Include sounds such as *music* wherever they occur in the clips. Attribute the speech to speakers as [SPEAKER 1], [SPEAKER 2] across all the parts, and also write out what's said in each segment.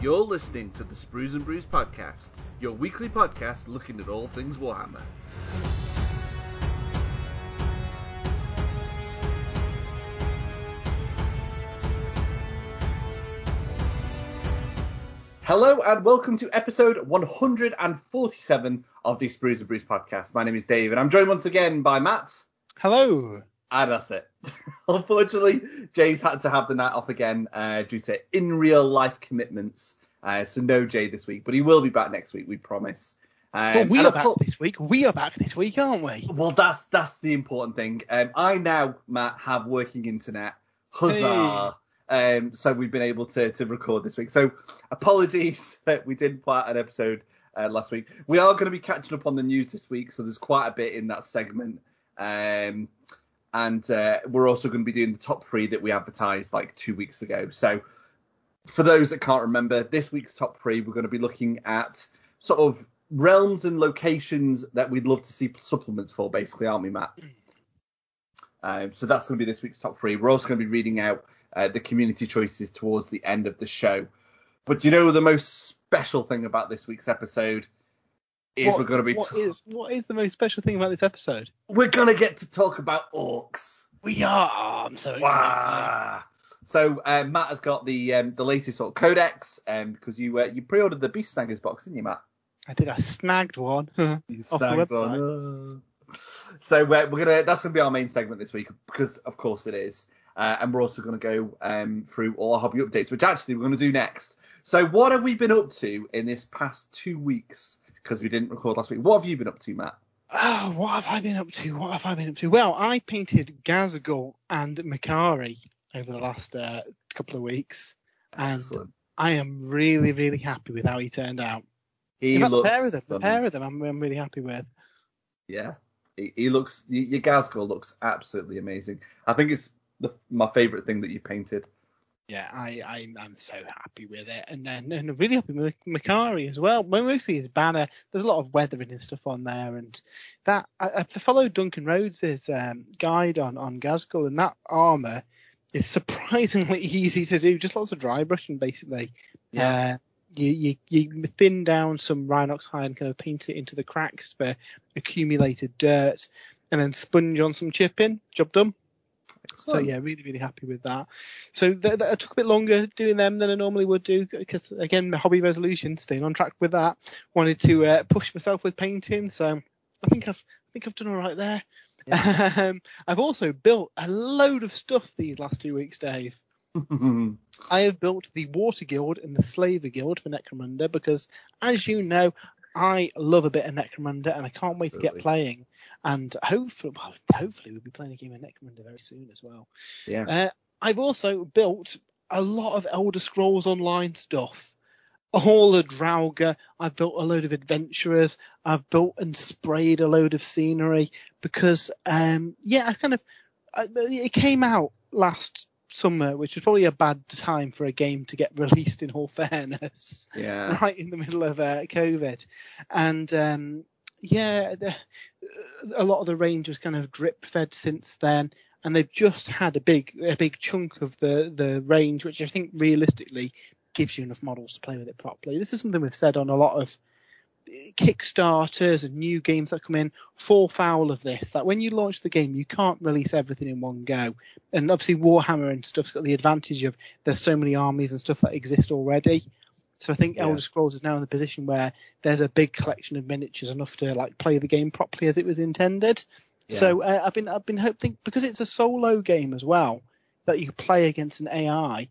[SPEAKER 1] You're listening to the Sprues and Brews podcast, your weekly podcast looking at all things Warhammer. Hello and welcome to episode 147 of the Sprues and Brews podcast. My name is Dave and I'm joined once again by Matt.
[SPEAKER 2] Hello.
[SPEAKER 1] And that's it. Unfortunately, Jay's had to have the night off again uh, due to in real life commitments. Uh, so no Jay this week, but he will be back next week, we promise. Um,
[SPEAKER 2] well, we are back this week. We are back this week, aren't we?
[SPEAKER 1] Well, that's that's the important thing. Um, I now, Matt, have working internet. Huzzah! Um, so we've been able to to record this week. So apologies *laughs* that we didn't put out an episode uh, last week. We are going to be catching up on the news this week, so there's quite a bit in that segment. Um, and uh, we're also going to be doing the top three that we advertised like two weeks ago. So for those that can't remember, this week's top three, we're going to be looking at sort of realms and locations that we'd love to see supplements for, basically, aren't we, Matt? Um, so that's going to be this week's top three. We're also going to be reading out uh, the community choices towards the end of the show. But you know the most special thing about this week's episode is
[SPEAKER 2] what,
[SPEAKER 1] we're going to be
[SPEAKER 2] what
[SPEAKER 1] t-
[SPEAKER 2] is what is the most special thing about this episode?
[SPEAKER 1] we're going to get to talk about Orks.
[SPEAKER 2] We are. I'm so excited.
[SPEAKER 1] Wow. So uh, Matt has got the um, the latest sort of codex um, because you uh, you pre-ordered the Beast Snaggers box, didn't you, Matt?
[SPEAKER 2] I did. I snagged one. *laughs*
[SPEAKER 1] You snagged one. So uh, we're gonna that's gonna be our main segment this week because of course it is, uh, and we're also gonna go um, through all our hobby updates, which actually we're gonna do next. So what have we been up to in this past two weeks? Because we didn't record last week. What have you been up to, Matt?
[SPEAKER 2] Oh, what have I been up to? What have I been up to? Well, I painted Ghazghkull and Makari over the last uh, couple of weeks, and
[SPEAKER 1] Excellent.
[SPEAKER 2] I am really, really happy with how he turned out.
[SPEAKER 1] He
[SPEAKER 2] In fact, the pair of them, the pair of them, I'm, I'm really happy with.
[SPEAKER 1] Yeah, he, he looks. Your Ghazghkull looks absolutely amazing. I think it's the, my favourite thing that you painted.
[SPEAKER 2] Yeah, I, I I'm so happy with it, and then and I'm really happy with Makari as well. Mostly his banner. There's a lot of weathering and stuff on there, and that I, I followed Duncan Rhodes' um, guide on on Ghazghkull, and that armor is surprisingly *laughs* easy to do. Just lots of dry brushing, basically.
[SPEAKER 1] Yeah.
[SPEAKER 2] Uh, you, you you thin down some Rhinox hide and kind of paint it into the cracks for accumulated dirt, and then sponge on some chipping. Job done. So yeah, really, really happy with that. So th- th- took a bit longer doing them than I normally would do because again, the hobby resolution, staying on track with that. Wanted to uh, push myself with painting, so I think I've I think I've done all right there. *laughs* Um, I've also built a load of stuff these last two weeks, Dave. *laughs* I have built the Water Guild and the Slaver Guild for Necromunda because, as you know, I love a bit of Necromunda and I can't wait to get playing. And hopefully, well, hopefully we'll be playing a game of Necromunda very soon as well.
[SPEAKER 1] yeah.
[SPEAKER 2] Uh, I've also built a lot of Elder Scrolls Online stuff. All the Draugr. I've built a load of adventurers. I've built and sprayed a load of scenery because, um, yeah, I kind of, I, it came out last summer, which was probably a bad time for a game to get *laughs* released in all fairness
[SPEAKER 1] yeah.
[SPEAKER 2] right in the middle of uh, COVID, and um, yeah, the, a lot of the range was kind of drip fed since then, and they've just had a big a big chunk of the the range, which I think realistically gives you enough models to play with it properly. This is something we've said on a lot of Kickstarters and new games that come in fall foul of this. That when you launch the game, you can't release everything in one go. And obviously, Warhammer and stuff's got the advantage of there's so many armies and stuff that exist already. So I think
[SPEAKER 1] Yeah.
[SPEAKER 2] Elder Scrolls is now in the position where there's a big collection of miniatures enough to like play the game properly as it was intended. So uh, I've been I've been hoping because it's a solo game as well that you play against an AI.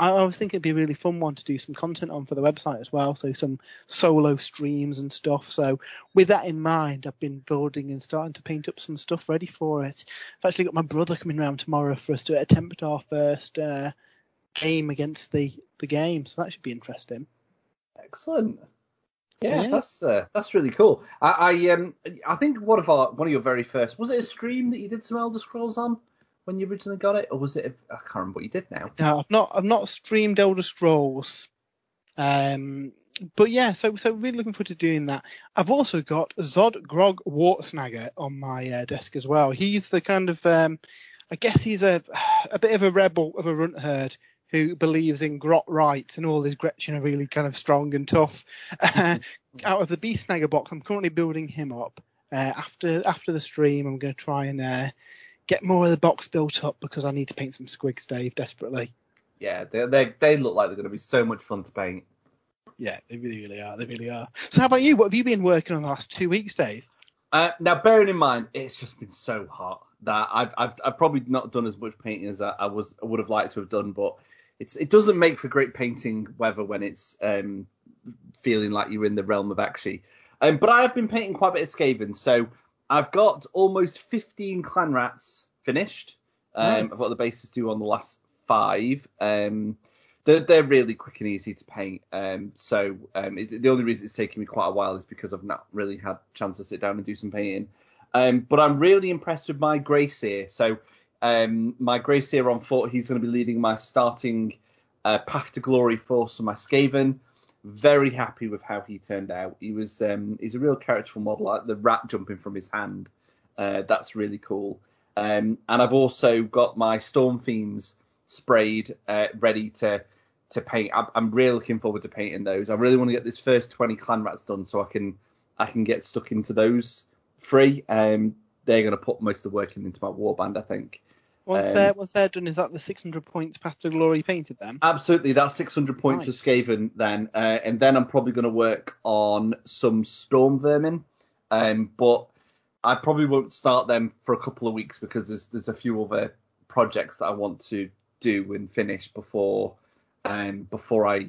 [SPEAKER 2] I, I was thinking it'd be a really fun one to do some content on for the website as well. So some solo streams and stuff. So with that in mind, I've been building and starting to paint up some stuff ready for it. I've actually got my brother coming round tomorrow for us to attempt our first uh, game against the the game. So that should be interesting.
[SPEAKER 1] Excellent. Yeah,
[SPEAKER 2] Yeah.
[SPEAKER 1] that's uh, that's really cool. I, I um I think one of our one of your very first was it a stream that you did some Elder Scrolls on when you originally got it, or was it? A, I can't remember what you did now.
[SPEAKER 2] No, I've not I've not streamed Elder Scrolls. Um but yeah, so so really looking forward to doing that. I've also got Zodgrod Wortsnagga on my uh, desk as well. He's the kind of um I guess he's a a bit of a rebel of a runt herd who believes in grot rights and all his gretchin are really kind of strong and tough. Uh, *laughs* out of the Beast Snagger box, I'm currently building him up. Uh, after after the stream, I'm going to try and uh, get more of the box built up because I need to paint some squigs, Dave, desperately.
[SPEAKER 1] Yeah, they they they look like they're going to be so much fun to paint.
[SPEAKER 2] Yeah, they really, really are. They really are. So, how about you? What have you been working on the last two weeks, Dave?
[SPEAKER 1] Uh, now, bearing in mind, it's just been so hot that I've, I've, I've probably not done as much painting as I, I was I would have liked to have done, but it's it doesn't make for great painting weather when it's um, feeling like you're in the realm of Aqshy. Um, but I have been painting quite a bit of Skaven, so I've got almost 15 clan rats finished. Um,
[SPEAKER 2] Nice.
[SPEAKER 1] I've got the bases due on the last five. Um, they're, they're really quick and easy to paint. Um, so um, it's, the only reason it's taken me quite a while is because I've not really had a chance to sit down and do some painting. Um, but I'm really impressed with my Grey Seer. So um, my Grey Seer on foot, he's going to be leading my starting uh, Path to Glory force for my Skaven. Very happy with how he turned out. He was um, he's a real characterful model, like the rat jumping from his hand. Uh, that's really cool. Um, and I've also got my Storm Fiends sprayed, uh, ready to to paint. I'm, I'm really looking forward to painting those. I really want to get this first 20 clan rats done so I can I can get stuck into those free. Um, they're going to put most of the work into my warband, I think.
[SPEAKER 2] Once
[SPEAKER 1] Um,
[SPEAKER 2] they're once they're done, is that the 600 points Path to Glory painted then?
[SPEAKER 1] Absolutely, that's 600 points of Skaven then, uh, and then I'm probably going to work on some Storm Vermin, um, but I probably won't start them for a couple of weeks because there's there's a few other projects that I want to do and finish before um, before I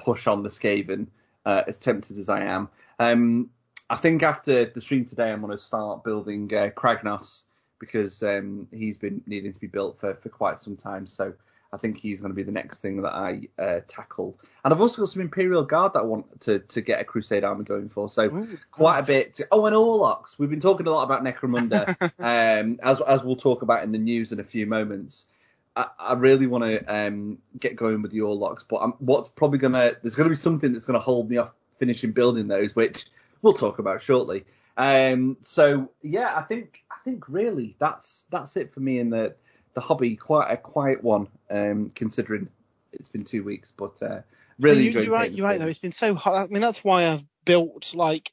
[SPEAKER 1] push on the Skaven, uh, as tempted as I am. Um, I think after the stream today, I'm going to start building uh, Kragnos because um, he's been needing to be built for, for quite some time. So I think he's going to be the next thing that I uh, tackle. And I've also got some Imperial Guard that I want to, to get a Crusade army going for. So
[SPEAKER 2] Ooh,
[SPEAKER 1] quite a bit. To, oh, and Orlocks. We've been talking a lot about Necromunda, *laughs* um, as as we'll talk about in the news in a few moments. I, I really want to um, get going with the Orlocks, but I'm, what's probably gonna there's gonna be something that's gonna hold me off finishing building those, which we'll talk about shortly. Um, so yeah, I think think really that's that's it for me in the the hobby. Quite a quiet one, um, considering it's been two weeks, but uh, really
[SPEAKER 2] you,
[SPEAKER 1] enjoying
[SPEAKER 2] you're right. You're right though. It's been so hot. I mean, that's why I've built like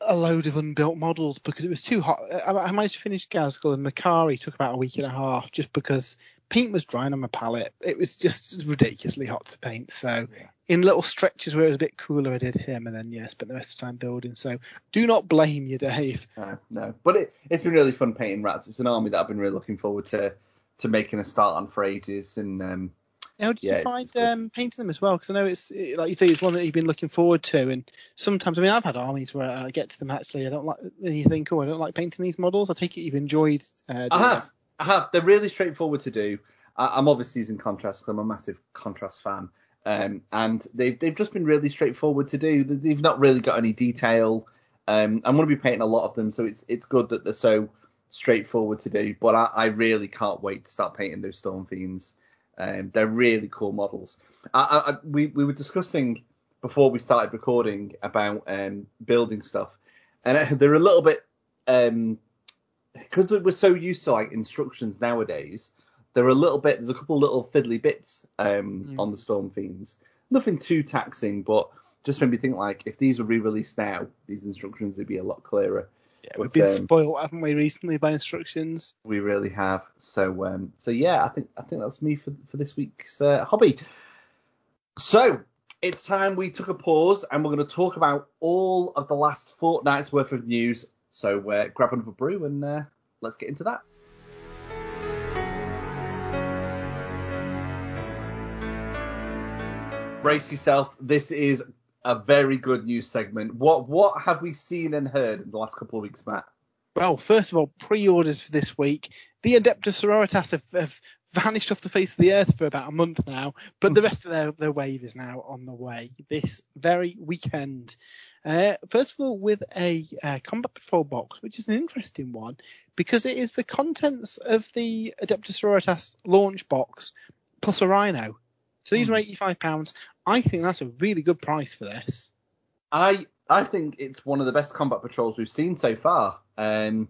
[SPEAKER 2] a load of unbuilt models because it was too hot. I, I managed to finish Ghazghkull and Makari took about a week and a half just because paint was drying on my palette. It was just ridiculously hot to paint. So
[SPEAKER 1] Yeah.
[SPEAKER 2] in little stretches where it was a bit cooler, I did him, and then yeah, spent the rest of the time building. So do not blame you, Dave.
[SPEAKER 1] No, no. But it, it's been really fun painting rats. It's an army that I've been really looking forward to to making a start on for ages. And um,
[SPEAKER 2] How did
[SPEAKER 1] Yeah,
[SPEAKER 2] you find um, painting them as well? Because I know it's it- like you say, it's one that you've been looking forward to, and sometimes I mean I've had armies where I get to them actually I don't like. Then you think, oh, I don't like painting these models. I take it you've enjoyed. Uh,
[SPEAKER 1] I
[SPEAKER 2] doing
[SPEAKER 1] have, I have. They're really straightforward to do. I, I'm obviously using contrast because I'm a massive contrast fan. Um, and they've they've just been really straightforward to do. They- They've not really got any detail. Um, I'm going to be painting a lot of them, so it's it's good that they're so straightforward to do. But I, I really can't wait to start painting those Storm Fiends. Um, they're really cool models. I, I, we we were discussing before we started recording about um, building stuff, and *laughs* they're a little bit um, because we're so used to like instructions nowadays. there are a little bit. There's a couple little fiddly bits um,
[SPEAKER 2] Mm.
[SPEAKER 1] on the Storm Fiends. Nothing too taxing, but just made me think like if these were re-released now, these instructions would be a lot clearer.
[SPEAKER 2] yeah, we've
[SPEAKER 1] but,
[SPEAKER 2] been
[SPEAKER 1] um,
[SPEAKER 2] spoiled, haven't we, recently by instructions?
[SPEAKER 1] We really have. So um, so yeah, I think I think that's me for for this week's uh, hobby. So it's time we took a pause and we're going to talk about all of the last fortnight's worth of news. So uh, grab another brew and uh, let's get into that. Brace yourself. This is a very good news segment. What what have we seen and heard in the last couple of weeks, Matt?
[SPEAKER 2] Well, first of all, pre-orders for this week. The Adeptus Sororitas have, have vanished off the face of the earth for about a month now, but the rest of their, their wave is now on the way this very weekend. Uh, first of all, with a uh, Combat Patrol box, which is an interesting one because it is the contents of the Adeptus Sororitas launch box plus a Rhino. So these are £85. I think that's a really good price for this.
[SPEAKER 1] I I think it's one of the best combat patrols we've seen so far. Um,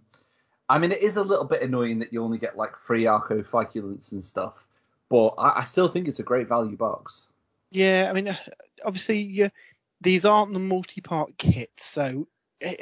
[SPEAKER 1] I mean, it is a little bit annoying that you only get like free arco flagellants and stuff, but I, I still think it's a great value box.
[SPEAKER 2] Yeah, I mean, uh, obviously, you, these aren't the multi-part kits, so it,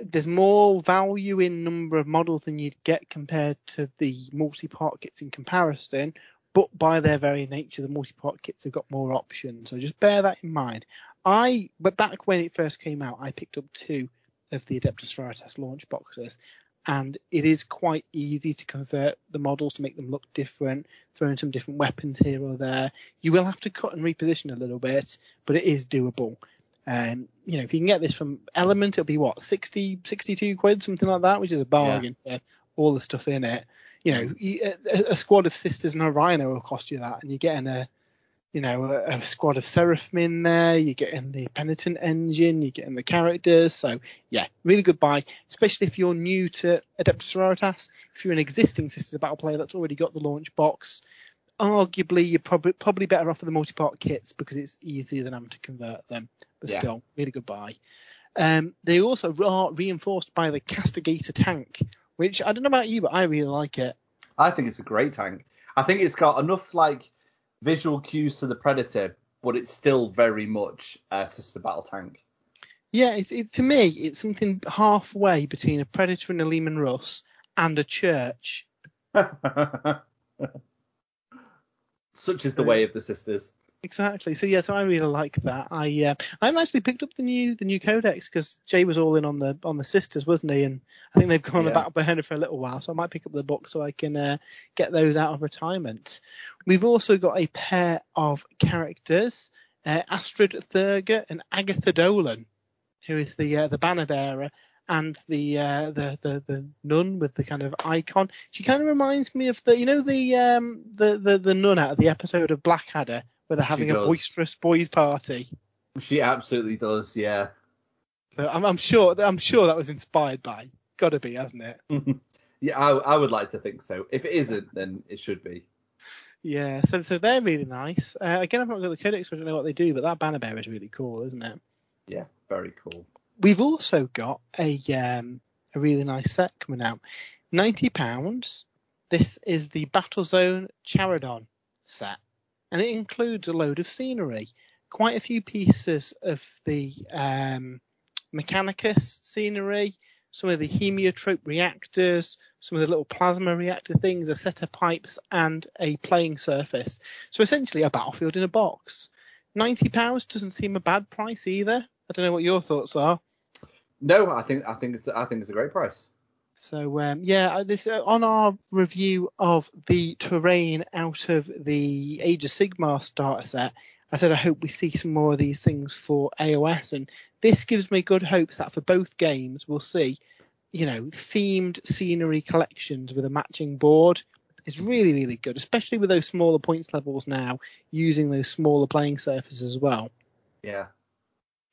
[SPEAKER 2] there's more value in number of models than you'd get compared to the multi-part kits in comparison. But by their very nature, the multi-part kits have got more options. So just bear that in mind. I, but back when it first came out, I picked up two of the Adeptus Veritas launch boxes, and it is quite easy to convert the models to make them look different, throw in some different weapons here or there. You will have to cut and reposition a little bit, but it is doable. Um, you know, if you can get this from Element, it'll be what 60, 62 quid, something like that, which is a bargain yeah. for all the stuff in it. You know, a, a, squad of sisters and a rhino will cost you that, and you're getting a, you know, a, a squad of seraphim in there. You're getting the penitent engine. You're getting the characters. So yeah, really good buy, especially if you're new to Adeptus Sororitas. If you're an existing Sisters of Battle player that's already got the launch box, arguably you're probably probably better off with the multi-part kits because it's easier than having to convert them. But yeah. still, really good buy. Um, they also are reinforced by the Castigator tank, which I don't know about you, but I really like it.
[SPEAKER 1] I think it's a great tank. I think it's got enough like visual cues to the Predator, but it's still very much a sister battle tank.
[SPEAKER 2] Yeah, it's, it, to me, it's something halfway between a Predator and a Leman Russ and a church. *laughs*
[SPEAKER 1] Such is the way of the sisters.
[SPEAKER 2] Exactly. So yeah, so I really like that. I uh, I actually picked up the new the new codex because Jay was all in on the on the sisters, wasn't he? And I think they've gone on yeah. the back burner for a little while, so I might pick up the book so I can uh, get those out of retirement. We've also got a pair of characters, uh, Aestred Thurga and Agathae Dolan, who is the uh, the banner bearer and the uh, the the the nun with the kind of icon. She kind of reminds me of the you know the um the the, the nun out of the episode of Blackadder where they're having a boisterous boys party.
[SPEAKER 1] She absolutely does, yeah.
[SPEAKER 2] So I'm, I'm sure I'm sure that was inspired by. Got to be, hasn't it? *laughs*
[SPEAKER 1] yeah, I, I would like to think so. If it isn't, then it should be.
[SPEAKER 2] Yeah, so so they're really nice. Uh, again, I've not got the codex, so I don't know what they do, but that banner bear is really cool, isn't it?
[SPEAKER 1] Yeah, very cool.
[SPEAKER 2] We've also got a um, a really nice set coming out. Ninety pounds. This is the Battlezone Charadon set and it includes a load of scenery. Quite a few pieces of the um, Mechanicus scenery, some of the Haemotrope reactors, some of the little plasma reactor things, a set of pipes, and a playing surface. So essentially a battlefield in a box. Ninety pounds doesn't seem a bad price either. I don't know what your thoughts are.
[SPEAKER 1] No, I think I think it's I think it's a great price.
[SPEAKER 2] So um, yeah, uh, this uh, on our review of the terrain out of the Age of Sigmar starter set, I said I hope we see some more of these things for AOS, and this gives me good hopes that for both games we'll see, you know, themed scenery collections with a matching board. It's really really good, especially with those smaller points levels now, using those smaller playing surfaces as well.
[SPEAKER 1] Yeah,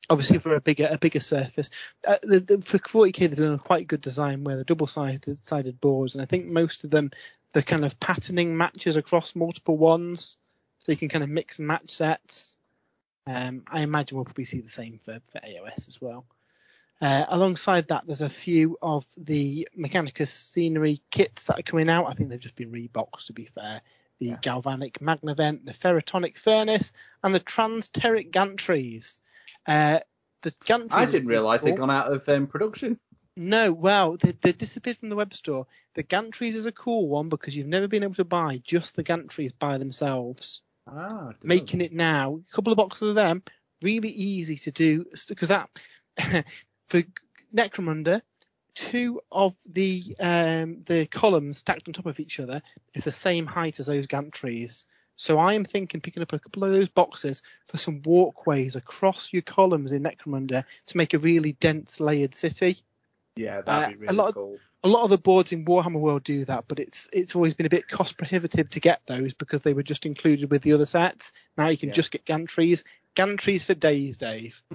[SPEAKER 2] obviously for a bigger a bigger surface. Uh, the, the, for 40k they've done a quite good design where they're double sided sided boards, and I think most of them the kind of patterning matches across multiple ones, so you can kind of mix and match sets. Um, I imagine we'll probably see the same for, for AOS as well. Uh, alongside that, there's a few of the Mechanicus scenery kits that are coming out. I think they've just been reboxed, to be fair. The yeah. Galvanic Magnavent, the Ferratonic Furnace, and the Transteric Gantries. Uh, the Gantries.
[SPEAKER 1] I didn't realise they'd gone out of um, production.
[SPEAKER 2] No, well, they, they disappeared from the web store. The Gantries is a cool one because you've never been able to buy just the Gantries by themselves.
[SPEAKER 1] Ah,
[SPEAKER 2] Making it now, a couple of boxes of them, really easy to do because that *laughs* for Necromunda, two of the um, the columns stacked on top of each other is the same height as those Gantries. So I am thinking picking up a couple of those boxes for some walkways across your columns in Necromunda to make a really dense layered city.
[SPEAKER 1] Yeah, that'd uh, be really
[SPEAKER 2] a lot
[SPEAKER 1] cool.
[SPEAKER 2] Of, a lot of the boards in Warhammer World do that, but it's it's always been a bit cost prohibitive to get those because they were just included with the other sets. Now you can yeah. just get gantries. Gantries for days, Dave. *laughs*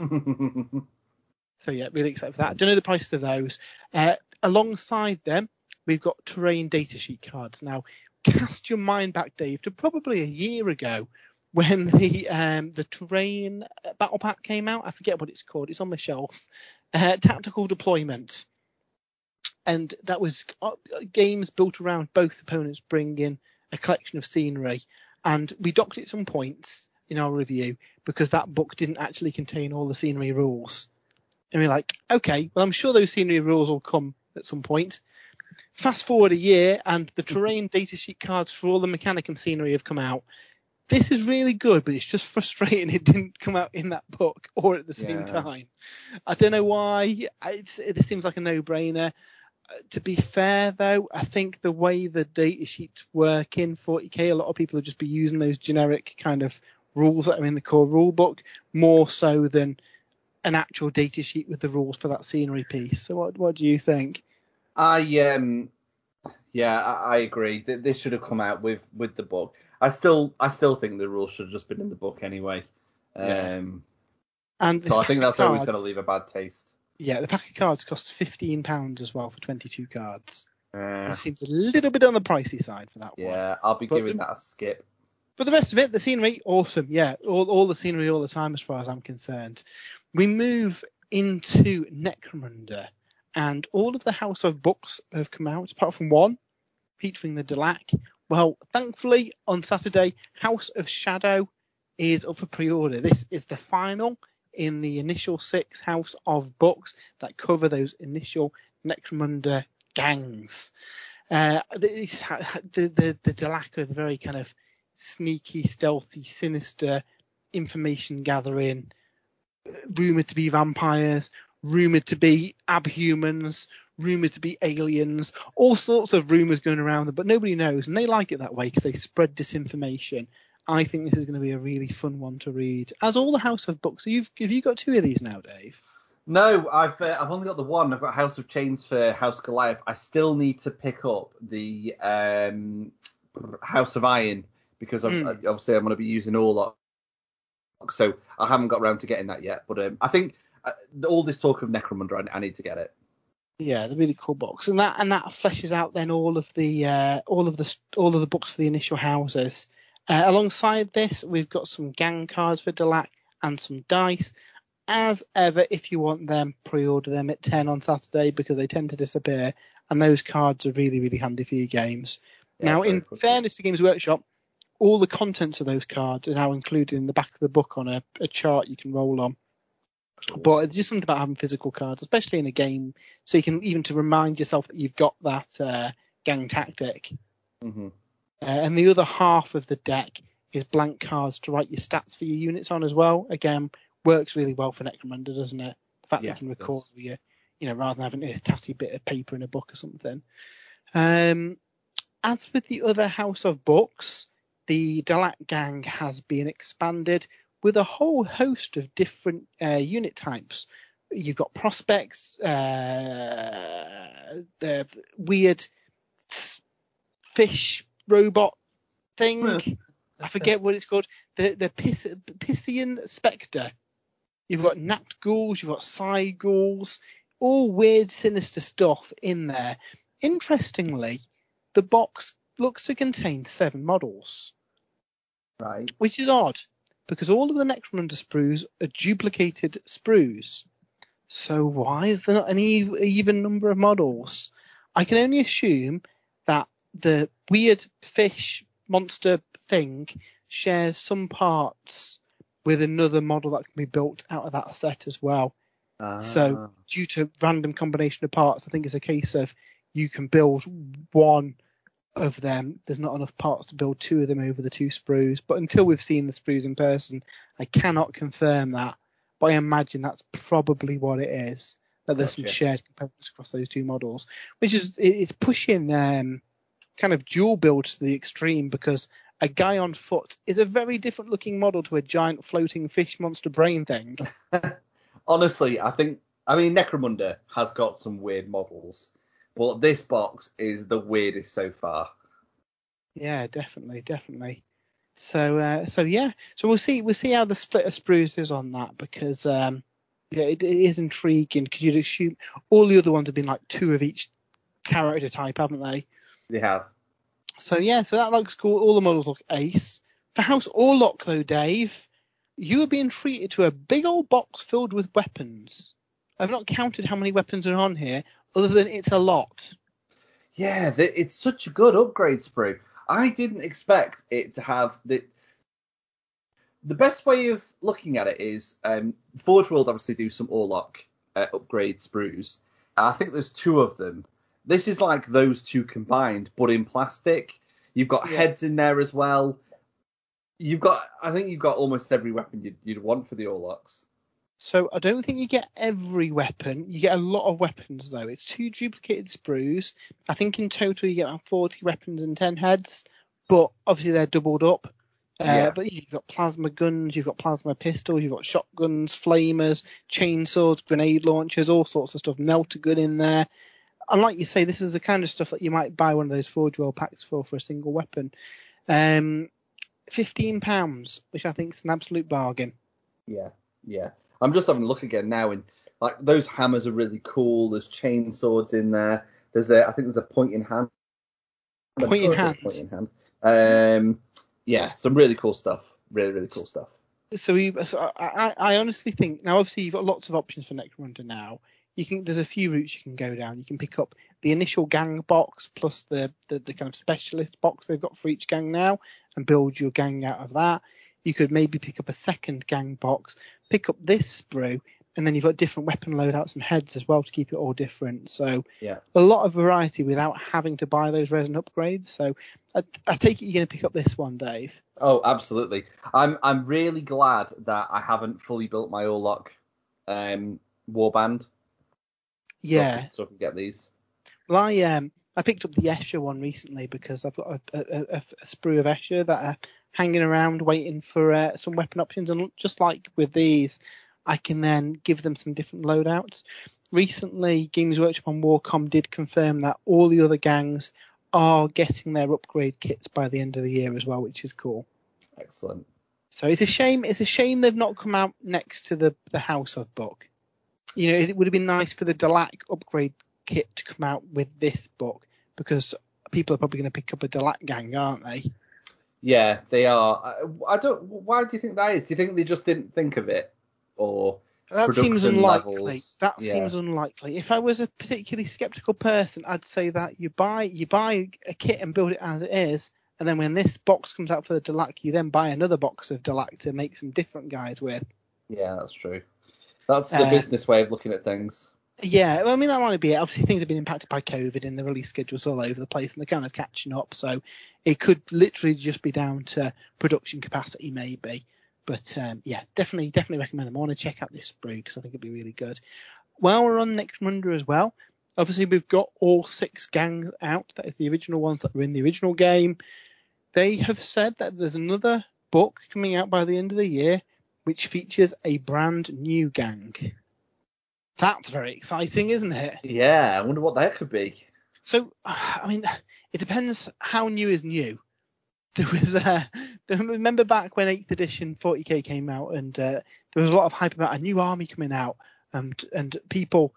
[SPEAKER 2] so yeah, really excited for that. Don't know the price of those. Uh, alongside them, we've got terrain datasheet cards. Now cast your mind back, Dave, to probably a year ago when the um, the terrain battle pack came out. I forget what it's called. It's on the shelf. Uh, tactical deployment, and that was uh, games built around both opponents bringing a collection of scenery, and we docked it some points in our review because that book didn't actually contain all the scenery rules. And we're like, okay, well I'm sure those scenery rules will come at some point. Fast forward a year and the terrain datasheet cards for all the Mechanicum scenery have come out. This is really good, but it's just frustrating *laughs* it didn't come out in that book or at the same
[SPEAKER 1] Yeah.
[SPEAKER 2] time. I don't know why. It's, it seems like a no-brainer. Uh, To be fair, though, I think the way the datasheets work in 40k, a lot of people will just be using those generic kind of rules that are in the core rule book more so than an actual datasheet with the rules for that scenery piece. So, what, what do you think?
[SPEAKER 1] I um yeah, I, I agree. Th- This should have come out with with the book. I still I still think the rules should have just been in the book anyway.
[SPEAKER 2] Yeah.
[SPEAKER 1] Um,
[SPEAKER 2] And
[SPEAKER 1] so I think that's always going to leave a bad taste.
[SPEAKER 2] Yeah, the pack of cards costs fifteen pounds as well for twenty-two cards.
[SPEAKER 1] Uh,
[SPEAKER 2] It seems a little bit on the pricey side for that one.
[SPEAKER 1] yeah, I'll be
[SPEAKER 2] But-
[SPEAKER 1] giving that a skip.
[SPEAKER 2] But the rest of it, the scenery, awesome. Yeah, all, all the scenery all the time as far as I'm concerned. We move into Necromunda, and all of the House of Books have come out, apart from one, featuring the Delaque. Well, thankfully, on Saturday, House of Shadow is up for pre-order. This is the final in the initial six House of Books that cover those initial Necromunda gangs. Uh, the, the, the, the Delaque are the very kind of sneaky, stealthy, sinister information gathering, rumored to be vampires, rumored to be abhumans, rumored to be aliens, all sorts of rumors going around them, but nobody knows, and they like it that way because they spread disinformation. I think this is going to be a really fun one to read, as all the House of Books. You've have you got two of these now, Dave?
[SPEAKER 1] No, I've uh, I've only got the one. I've got House of Chains for House Goliath. I still need to pick up the um, House of Iron because
[SPEAKER 2] Hmm.
[SPEAKER 1] obviously I'm going to be using all of so I haven't got around to getting that yet. But um, I think all this talk of Necromunda, I, I need to get it.
[SPEAKER 2] Yeah, the really cool box, and that and that fleshes out then all of the uh, all of the all of the books for the initial houses. Uh, alongside this, we've got some gang cards for Delaque and some dice. As ever, if you want them, pre-order them at 10 on Saturday because they tend to disappear, and those cards are really really handy for your games.
[SPEAKER 1] Yeah,
[SPEAKER 2] now, in
[SPEAKER 1] quickly.
[SPEAKER 2] fairness to Games Workshop, all the contents of those cards are now included in the back of the book on a, a chart you can roll on. But it's just something about having physical cards, especially in a game, so you can even to remind yourself that you've got that uh, gang tactic.
[SPEAKER 1] hmm
[SPEAKER 2] Uh, and the other half of the deck is blank cards to write your stats for your units on as well. Again, works really well for Necromunda, doesn't it? The fact
[SPEAKER 1] Yeah,
[SPEAKER 2] that you can record your, you know, rather than having a tatty bit of paper in a book or something. Um, as with the other House of Books, the Delaque Gang has been expanded with a whole host of different uh, unit types. You've got prospects, uh, the weird fish robot thing. I forget what it's called. The the Pis- Piscean Spectre. You've got Nacht ghouls, you've got Psy ghouls, all weird, sinister stuff in there. Interestingly, the box looks to contain seven models,
[SPEAKER 1] Right.
[SPEAKER 2] which is odd because all of the Necromunda sprues are duplicated sprues. So why is there not an even number of models? I can only assume that the weird fish monster thing shares some parts with another model that can be built out of that set as well. So
[SPEAKER 1] Ah.
[SPEAKER 2] due to random combination of parts, I think it's a case of you can build one of them. There's not enough parts to build two of them over the two sprues. But until we've seen the sprues in person, I cannot confirm that. But I imagine that's probably what it is. That there's some shared components across those two models, which is it's pushing um, kind of dual build to the extreme because a guy on foot is a very different looking model to a giant floating fish monster brain thing. *laughs*
[SPEAKER 1] Honestly, I think I mean Necromunda has got some weird models, but this box is the weirdest so far.
[SPEAKER 2] Yeah, definitely, definitely. So, uh, so yeah, so we'll see, we'll see how the split of sprues is on that because, um, yeah, it, it is intriguing because you'd assume all the other ones have been like two of each character type, haven't they?
[SPEAKER 1] They have.
[SPEAKER 2] So yeah, so that looks cool. All the models look ace. For House Orlock though, Dave, you are being treated to a big old box filled with weapons. I've not counted how many weapons are on here, other than it's a lot.
[SPEAKER 1] Yeah, th- it's such a good upgrade sprue. I didn't expect it to have the. The best way of looking at it is um, Forge World obviously do some Orlock uh, upgrade sprues. I think there's two of them. This is like those two combined, but in plastic. You've got
[SPEAKER 2] Yeah.
[SPEAKER 1] heads in there as well. You've got, I think you've got almost every weapon you'd, you'd want for the Orlocks.
[SPEAKER 2] So I don't think you get every weapon. You get a lot of weapons though. It's two duplicated sprues. I think in total you get about 40 weapons and 10 heads, but obviously they're doubled up. Uh,
[SPEAKER 1] Yeah.
[SPEAKER 2] But you've got plasma guns, you've got plasma pistols, you've got shotguns, flamers, chainsaws, grenade launchers, all sorts of stuff. Melter gun in there. And like you say, this is the kind of stuff that you might buy one of those Forge World packs for for a single weapon. Um, fifteen pounds, which I think is an absolute bargain.
[SPEAKER 1] Yeah, yeah. I'm just having a look again now, and like those hammers are really cool. There's chain swords in there. There's a, I think there's a point in hand.
[SPEAKER 2] Point in
[SPEAKER 1] sure there's a
[SPEAKER 2] hand.
[SPEAKER 1] Point in hand. Um, yeah, some really cool stuff. Really, really cool stuff.
[SPEAKER 2] So, we, so I, I, I honestly think now, obviously, you've got lots of options for Necromunda now. You can there's a few routes you can go down. You can pick up the initial gang box plus the, the the kind of specialist box they've got for each gang now, and build your gang out of that. You could maybe pick up a second gang box, pick up this sprue, and then you've got different weapon loadouts and heads as well to keep it all different. So
[SPEAKER 1] Yeah.
[SPEAKER 2] a lot of variety without having to buy those resin upgrades. So I, I take it you're going to pick up this one, Dave.
[SPEAKER 1] Oh, absolutely. I'm I'm really glad that I haven't fully built my Orlock um, warband. so I
[SPEAKER 2] Yeah.
[SPEAKER 1] can- So I can get these.
[SPEAKER 2] Well, I um I picked up the Escher one recently because I've got a, a, a, a sprue of Escher that are hanging around waiting for uh, some weapon options, and just like with these, I can then give them some different loadouts. Recently, Games Workshop on Warcom did confirm that all the other gangs are getting their upgrade kits by the end of the year as well, which is cool.
[SPEAKER 1] Excellent.
[SPEAKER 2] So it's a shame. It's a shame they've not come out next to the the House of book. You know, it would have been nice for the Delaque upgrade kit to come out with this book because people are probably going to pick up a Delaque gang, aren't they?
[SPEAKER 1] Yeah, they are. I, I don't. Why do you think that is? Do you think they just didn't think of it, or
[SPEAKER 2] That seems unlikely.
[SPEAKER 1] levels,
[SPEAKER 2] That
[SPEAKER 1] yeah.
[SPEAKER 2] seems unlikely. If I was a particularly skeptical person, I'd say that you buy you buy a kit and build it as it is, and then when this box comes out for the Delaque, you then buy another box of Delaque to make some different guys with.
[SPEAKER 1] yeah, that's true. That's the
[SPEAKER 2] Uh,
[SPEAKER 1] business way of looking at things.
[SPEAKER 2] Yeah, well, I mean that might be it. Obviously, things have been impacted by COVID and the release schedules all over the place, and they're kind of catching up. So it could literally just be down to production capacity, maybe. But um, yeah, definitely, definitely recommend them. I want to check out this sprue because I think it'd be really good. While we're on Necromunda as well, obviously we've got all six gangs out. That is the original ones that were in the original game. They have said that there's another book coming out by the end of the year, which features a brand new gang. That's very exciting, isn't it?
[SPEAKER 1] Yeah, I wonder what that could be.
[SPEAKER 2] So, I mean, it depends how new is new. There was, uh, *laughs* remember back when 8th edition 40k came out, and uh, there was a lot of hype about a new army coming out, and and people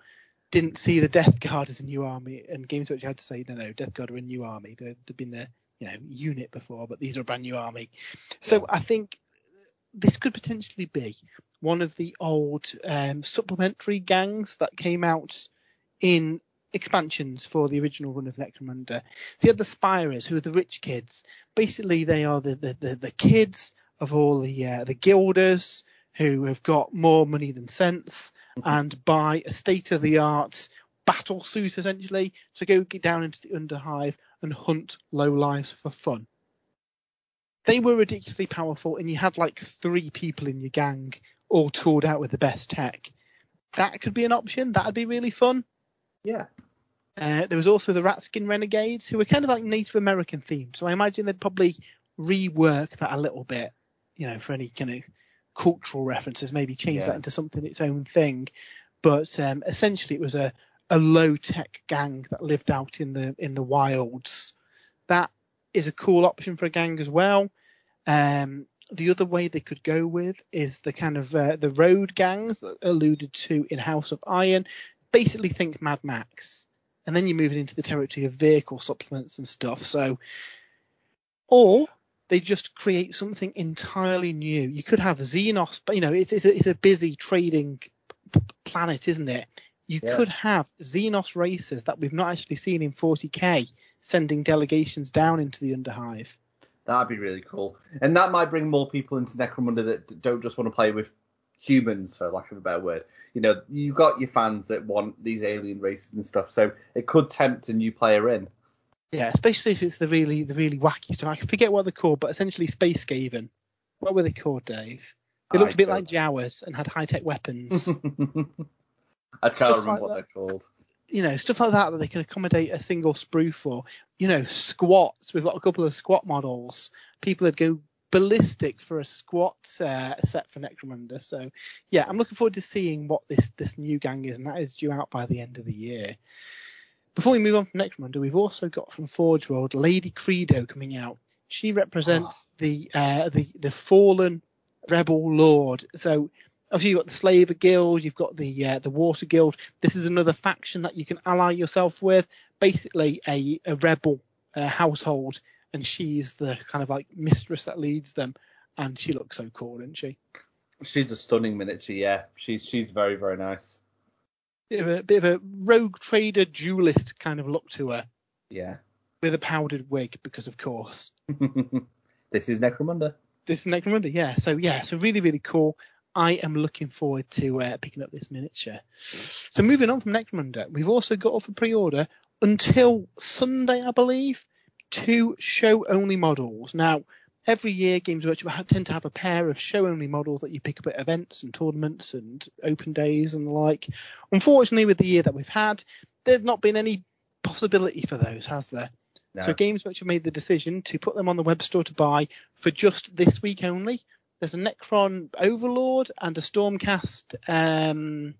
[SPEAKER 2] didn't see the Death Guard as a new army, and Games Workshop had to say, no, no, Death Guard are a new army. They've, they've been a you know unit before, but these are a brand new army. So I think this could potentially be one of the old um, supplementary gangs that came out in expansions for the original run of Necromunda. So you had the Spirers, who are the rich kids. Basically, they are the the, the, the kids of all the uh, the guilders who have got more money than sense and buy a state of the art battle suit essentially to go get down into the underhive and hunt low lives for fun. They were ridiculously powerful, and you had like three people in your gang all tooled out with the best tech. That could be an option. That'd be really fun.
[SPEAKER 1] Yeah.
[SPEAKER 2] Uh, there was also the Ratskin Renegades, who were kind of like Native American themed. So I imagine they'd probably rework that a little bit, you know, for any kind of cultural references, maybe change
[SPEAKER 1] Yeah.
[SPEAKER 2] that into something its own thing. But um, essentially, it was a, a low tech gang that lived out in the in the wilds. That is a cool option for a gang as well. Um, the other way they could go with is the kind of uh, the road gangs that alluded to in House of Iron. Basically, think Mad Max, and then you're moving into the territory of vehicle supplements and stuff. So, or they just create something entirely new. You could have Xenos, but you know, it's, it's, a, it's a busy trading p- planet, isn't it? you
[SPEAKER 1] Yeah.
[SPEAKER 2] could have Xenos races that we've not actually seen in 40k sending delegations down into the Underhive.
[SPEAKER 1] That'd be really cool, and that might bring more people into Necromunda that don't just want to play with humans, for lack of a better word. You know, you've got your fans that want these alien races and stuff, so it could tempt a new player in.
[SPEAKER 2] Yeah, especially if it's the really the really wacky stuff. I forget what they're called, but essentially Space Skaven. What were they called, Dave? They looked
[SPEAKER 1] I
[SPEAKER 2] a bit
[SPEAKER 1] don't-
[SPEAKER 2] like Jawas and had high tech weapons. *laughs*
[SPEAKER 1] I can't remember
[SPEAKER 2] like
[SPEAKER 1] what
[SPEAKER 2] that.
[SPEAKER 1] they're called.
[SPEAKER 2] You know, stuff like that that they can accommodate a single sprue for. You know, squats. We've got a couple of squat models. People would go ballistic for a squat uh, set for Necromunda. So yeah, I'm looking forward to seeing what this this new gang is, and that is due out by the end of the year. Before we move on from Necromunda, we've also got from Forge World Lady Credo coming out. She represents the uh, the the fallen rebel lord. So obviously you've got the Slaver Guild, you've got the uh, the Water Guild. This is another faction that you can ally yourself with. Basically a, a rebel uh, household, and she's the kind of like mistress that leads them. And she looks so cool, doesn't she?
[SPEAKER 1] She's a stunning miniature, yeah. She's she's very very nice.
[SPEAKER 2] Bit of a bit of a rogue trader duelist kind of look to her,
[SPEAKER 1] Yeah.
[SPEAKER 2] with a powdered wig, because of course. *laughs*
[SPEAKER 1] this is Necromunda.
[SPEAKER 2] This is Necromunda, yeah. So yeah, so really, really cool. I am looking forward to uh, picking up this miniature. So moving on from Necromunda, we've also got up for pre-order until Sunday, I believe, two show-only models. Now, every year Games Workshop tend to have a pair of show-only models that you pick up at events and tournaments and open days and the like. Unfortunately, with the year that we've had, there's not been any possibility for those, has there?
[SPEAKER 1] No.
[SPEAKER 2] So Games Workshop made the decision to put them on the web store to buy for just this week only. There's a Necron Overlord and a Stormcast um,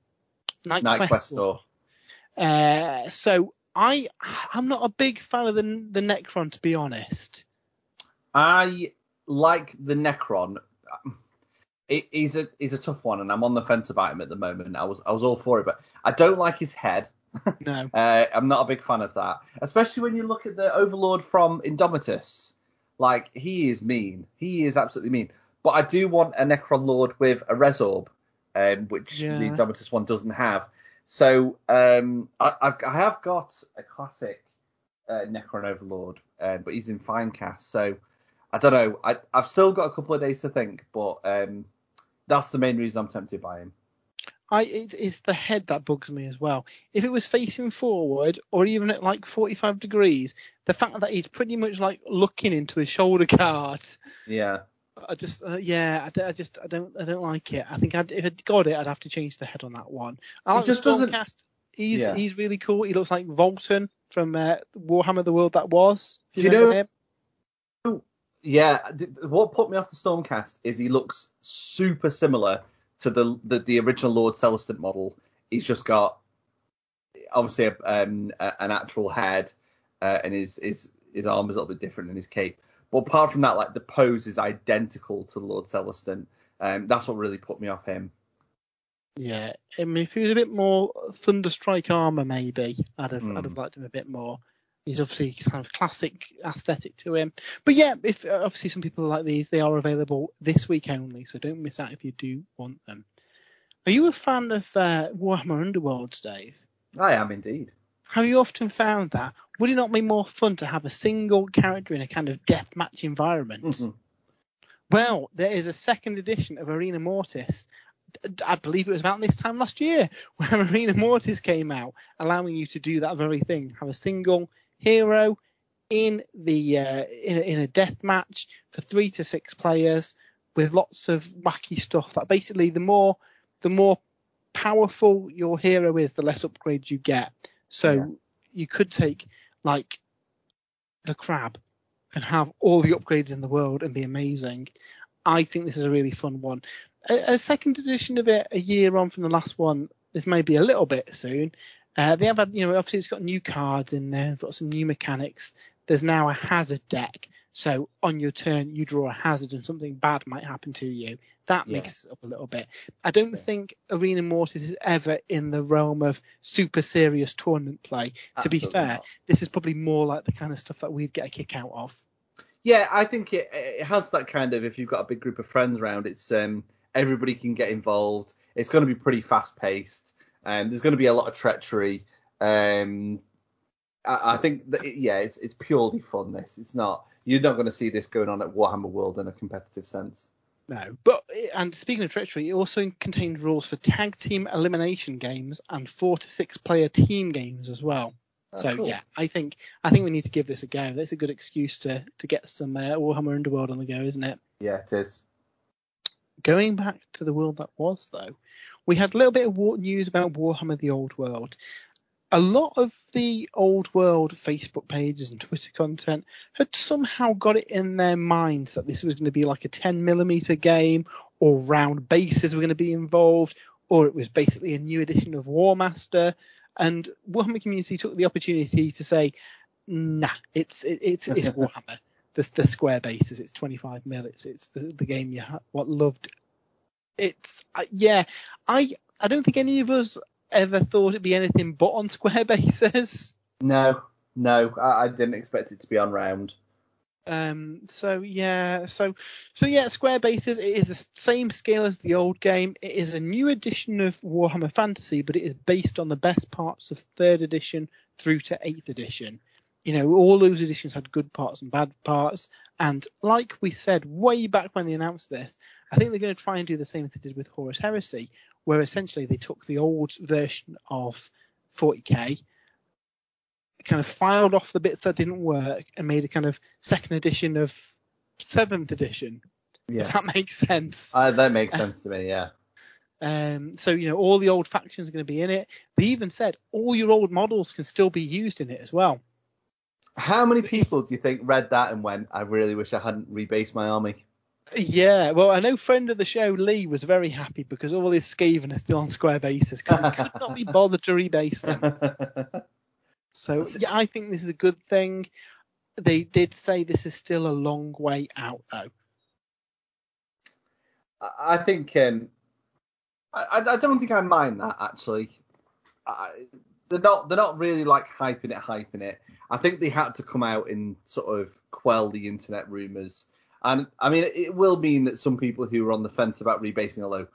[SPEAKER 2] Night,
[SPEAKER 1] Knight
[SPEAKER 2] Quest.
[SPEAKER 1] Quest.
[SPEAKER 2] Uh, so I I'm not a big fan of the the Necron to be honest.
[SPEAKER 1] I like the Necron. It, he's a he's a tough one, and I'm on the fence about him at the moment. I was I was all for it, but I don't like his head. *laughs*
[SPEAKER 2] No.
[SPEAKER 1] Uh, I'm not a big fan of that, especially when you look at the Overlord from Indomitus. Like he is mean. He is absolutely mean. But I do want a Necron Lord with a Resorb, um, which
[SPEAKER 2] Yeah.
[SPEAKER 1] the Indomitus one doesn't have. So um, I, I've I have got a classic uh, Necron Overlord, uh, but he's in Finecast. So I don't know. I, I've still got a couple of days to think, but um, that's the main reason I'm tempted by him.
[SPEAKER 2] I it, it's the head that bugs me as well. If it was facing forward or even at like 45 degrees, the fact that he's pretty much like looking into his shoulder guard,
[SPEAKER 1] Yeah.
[SPEAKER 2] I just uh, yeah, I, d- I just I don't I don't like it. I think I'd, if I'd got it, I'd have to change the head on that one. I like
[SPEAKER 1] just doesn't-
[SPEAKER 2] Stormcast. He's
[SPEAKER 1] Yeah.
[SPEAKER 2] he's really cool. He looks like Valten from uh, Warhammer: The World That Was.
[SPEAKER 1] Do you know-
[SPEAKER 2] him.
[SPEAKER 1] Yeah, what put me off the Stormcast is he looks super similar to the the, the original Lord Celestant model. He's just got obviously a, um, a, an actual head, uh, and his his his arm is a little bit different in his cape. But apart from that, like the pose is identical to Lord Celestant. Um, that's what really put me off him.
[SPEAKER 2] Yeah, I mean, if he was a bit more Thunderstrike armor, maybe I'd have I'd
[SPEAKER 1] Hmm.
[SPEAKER 2] have liked him a bit more. He's obviously kind of classic aesthetic to him. But yeah, if uh, obviously some people like these, they are available this week only, so don't miss out if you do want them. Are you a fan of uh, Warhammer Underworlds, Dave?
[SPEAKER 1] I am indeed.
[SPEAKER 2] Have you often found that? Would it not be more fun to have a single character in a kind of deathmatch environment?
[SPEAKER 1] Mhm.
[SPEAKER 2] Well, there is a second edition of Arena Mortis. I believe it was about this time last year *laughs* when Arena Mortis came out, allowing you to do that very thing. Have a single hero in the uh, in, a, in a death match for three to six players with lots of wacky stuff. That basically the more the more powerful your hero is, the less upgrades you get. So
[SPEAKER 1] Yeah.
[SPEAKER 2] you could take like the crab and have all the upgrades in the world and be amazing. I think this is a really fun one. A, a second edition of it, a year on from the last one, this may be a little bit soon. Uh, they have had, you know, obviously it's got new cards in there, it's got some new mechanics. There's now a hazard deck, so on your turn you draw a hazard and something bad might happen to you. That
[SPEAKER 1] Yeah.
[SPEAKER 2] mixes up a little bit. I don't think Arena Mortis is ever in the realm of super serious tournament play. to be fair,
[SPEAKER 1] not.
[SPEAKER 2] this is probably more like the kind of stuff that we'd get a kick out of.
[SPEAKER 1] Yeah, I think it it has that kind of if you've got a big group of friends around, it's um everybody can get involved. It's going to be pretty fast paced. Um, there's going to be a lot of treachery. Um, I, I think that it, yeah, it's it's purely fun. This it's not. You're not going to see this going on at Warhammer World in a competitive sense.
[SPEAKER 2] No, but and speaking of treachery, it also contained rules for tag team elimination games and four to six player team games as well.
[SPEAKER 1] Oh,
[SPEAKER 2] so
[SPEAKER 1] cool.
[SPEAKER 2] yeah, I think I think we need to give this a go. That's a good excuse to to get some uh, Warhammer Underworld on the go, isn't it?
[SPEAKER 1] Yeah, it is.
[SPEAKER 2] Going back to the world that was, though, we had a little bit of war- news about Warhammer: The Old World. A lot of the Old World Facebook pages and Twitter content had somehow got it in their minds that this was going to be like a 10 millimeter game, or round bases were going to be involved, or it was basically a new edition of Warmaster. And Warhammer community took the opportunity to say, "Nah, it's it, it's it's *laughs* Warhammer. The, the square bases. It's 25 mil. It's it's the, the game you ha- what loved. It's uh, yeah. I I don't think any of us ever thought it'd be anything but on square *laughs* bases.
[SPEAKER 1] No, no, I, I didn't expect it to be on round.
[SPEAKER 2] Um, so yeah, so so yeah, Square Bases. It is the same scale as the old game. It is a new edition of Warhammer Fantasy, but it is based on the best parts of third edition through to eighth edition. You know, all those editions had good parts and bad parts. And like we said way back when they announced this, I think they're going to try and do the same as they did with Horus Heresy, where essentially they took the old version of 40k, kind of filed off the bits that didn't work, and made a kind of second edition of seventh edition. If
[SPEAKER 1] Yeah,
[SPEAKER 2] that makes sense.
[SPEAKER 1] uh, that makes sense to me. Yeah.
[SPEAKER 2] Um, so you know, all the old factions are going to be in it. They even said all your old models can still be used in it as well.
[SPEAKER 1] How many people do you think read that and went, "I really wish I hadn't rebased my army"?
[SPEAKER 2] Yeah, well, I know friend of the show Lee was very happy because all his Skaven are still on square bases because he could not be bothered to rebase them. *laughs* So yeah, I think this is a good thing. They did say this is still a long way out though.
[SPEAKER 1] I think um, I, I I don't think I mind that actually. I, they're not they're not really like hyping it, hyping it. I think they had to come out and sort of quell the internet rumors. And I mean, it will mean that some people who are on the fence about rebasing, although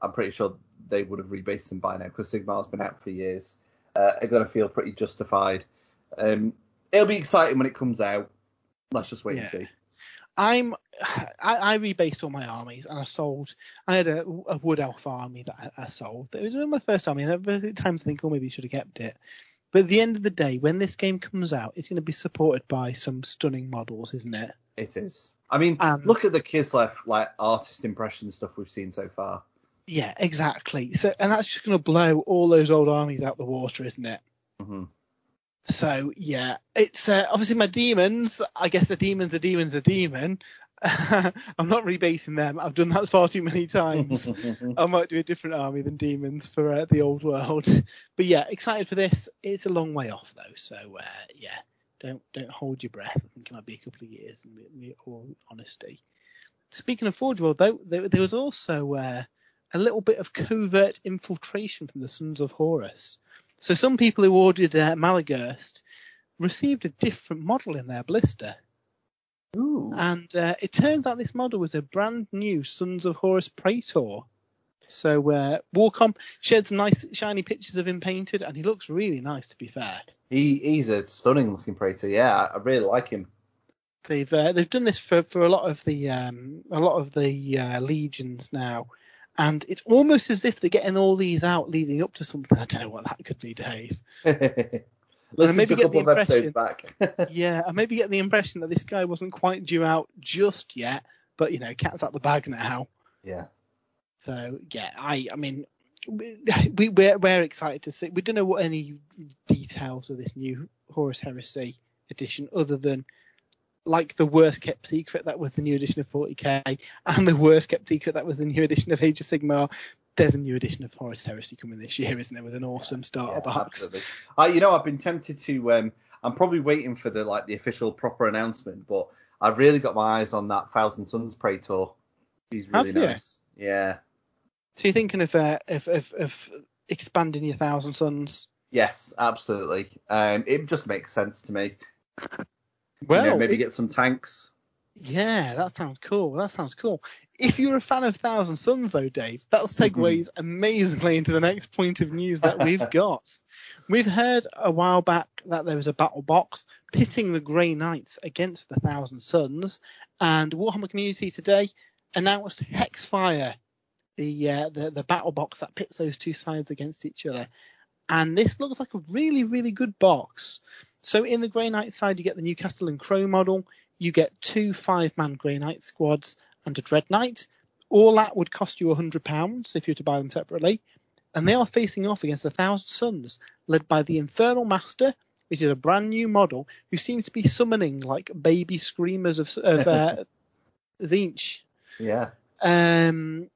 [SPEAKER 1] I'm pretty sure they would have rebased them by now because Sigmar's been out for years, uh, are going to feel pretty justified. Um, it'll be exciting when it comes out. Let's just wait and see.
[SPEAKER 2] I'm *sighs* I, I rebased all my armies and I sold. I had a, a wood elf army that I, I sold. It was my first army, and every time I think, oh, maybe I should have kept it. But at the end of the day, when this game comes out, it's going to be supported by some stunning models, isn't it?
[SPEAKER 1] It is. I mean,
[SPEAKER 2] Um,
[SPEAKER 1] look at the Kislev like artist impression stuff we've seen so far.
[SPEAKER 2] Yeah, exactly. So, and that's just going to blow all those old armies out the water, isn't it?
[SPEAKER 1] hmm
[SPEAKER 2] So yeah, it's uh, obviously my demons. I guess a demon's a demon's a demon. *laughs* I'm not rebasing them. I've done that far too many times. *laughs* I might do a different army than demons for uh, the old world. But yeah, excited for this. It's a long way off though, so uh, yeah, don't don't hold your breath. I think it might be a couple of years in all honesty. Speaking of Forge World though, there, there was also uh, a little bit of covert infiltration from the Sons of Horus. So some people who ordered uh, Malagurst received a different model in their blister.
[SPEAKER 1] Ooh.
[SPEAKER 2] And uh, it turns out this model was a brand new Sons of Horus Praetor. So uh, Warcom shared some nice shiny pictures of him painted, and he looks really nice to be fair.
[SPEAKER 1] He he's a stunning looking Praetor. Yeah, I, really like him.
[SPEAKER 2] They've uh, they've done this for, for a lot of the um, a lot of the uh, legions now, and it's almost as if they're getting all these out leading up to something. I don't know what that could be, Dave. *laughs*
[SPEAKER 1] Listen
[SPEAKER 2] maybe
[SPEAKER 1] to a
[SPEAKER 2] get the
[SPEAKER 1] couple of episodes
[SPEAKER 2] impression-
[SPEAKER 1] back. *laughs*
[SPEAKER 2] yeah, I maybe get the impression that this guy wasn't quite due out just yet, but you know, cat's out the bag now.
[SPEAKER 1] yeah.
[SPEAKER 2] So yeah, I I mean, we *sighs* we- we're we're excited to see. We don't know what any details of this new Horus Heresy edition, other than like the worst kept secret that was the new edition of 40k, and the worst kept secret that was the new edition of Age of Sigmar. There's a new edition of Horus Heresy coming this year, isn't there, with an awesome starter
[SPEAKER 1] Yeah,
[SPEAKER 2] box?
[SPEAKER 1] I, you know, I've been tempted to. Um, I'm probably waiting for the like the official proper announcement, but I've really got my eyes on that Thousand Sons Praetor. He's really
[SPEAKER 2] Have you?
[SPEAKER 1] nice. Yeah.
[SPEAKER 2] So you're thinking of uh, of, of of expanding your Thousand Sons?
[SPEAKER 1] Yes, absolutely. Um, it just makes sense to me.
[SPEAKER 2] Well,
[SPEAKER 1] you know, maybe
[SPEAKER 2] it-
[SPEAKER 1] get some tanks.
[SPEAKER 2] Yeah, that sounds cool. That sounds cool. If you're a fan of Thousand Sons, though, Dave, that segues mm-hmm. amazingly into the next point of news that we've *laughs* got. We've heard a while back that there was a battle box pitting the Grey Knights against the Thousand Sons, and Warhammer Community today announced Hexfire, the uh, the the battle box that pits those two sides against each other. And this looks like a really really good box. So in the Grey Knight side, you get the new and Crowe model. You get two five-man Grey Knight squads and a Dread Knight. All that would cost you £100 if you were to buy them separately. And they are facing off against a Thousand Sons, led by the Infernal Master, which is a brand new model, who seems to be summoning like baby screamers of, of uh, *laughs* Tzeentch.
[SPEAKER 1] Yeah.
[SPEAKER 2] Um,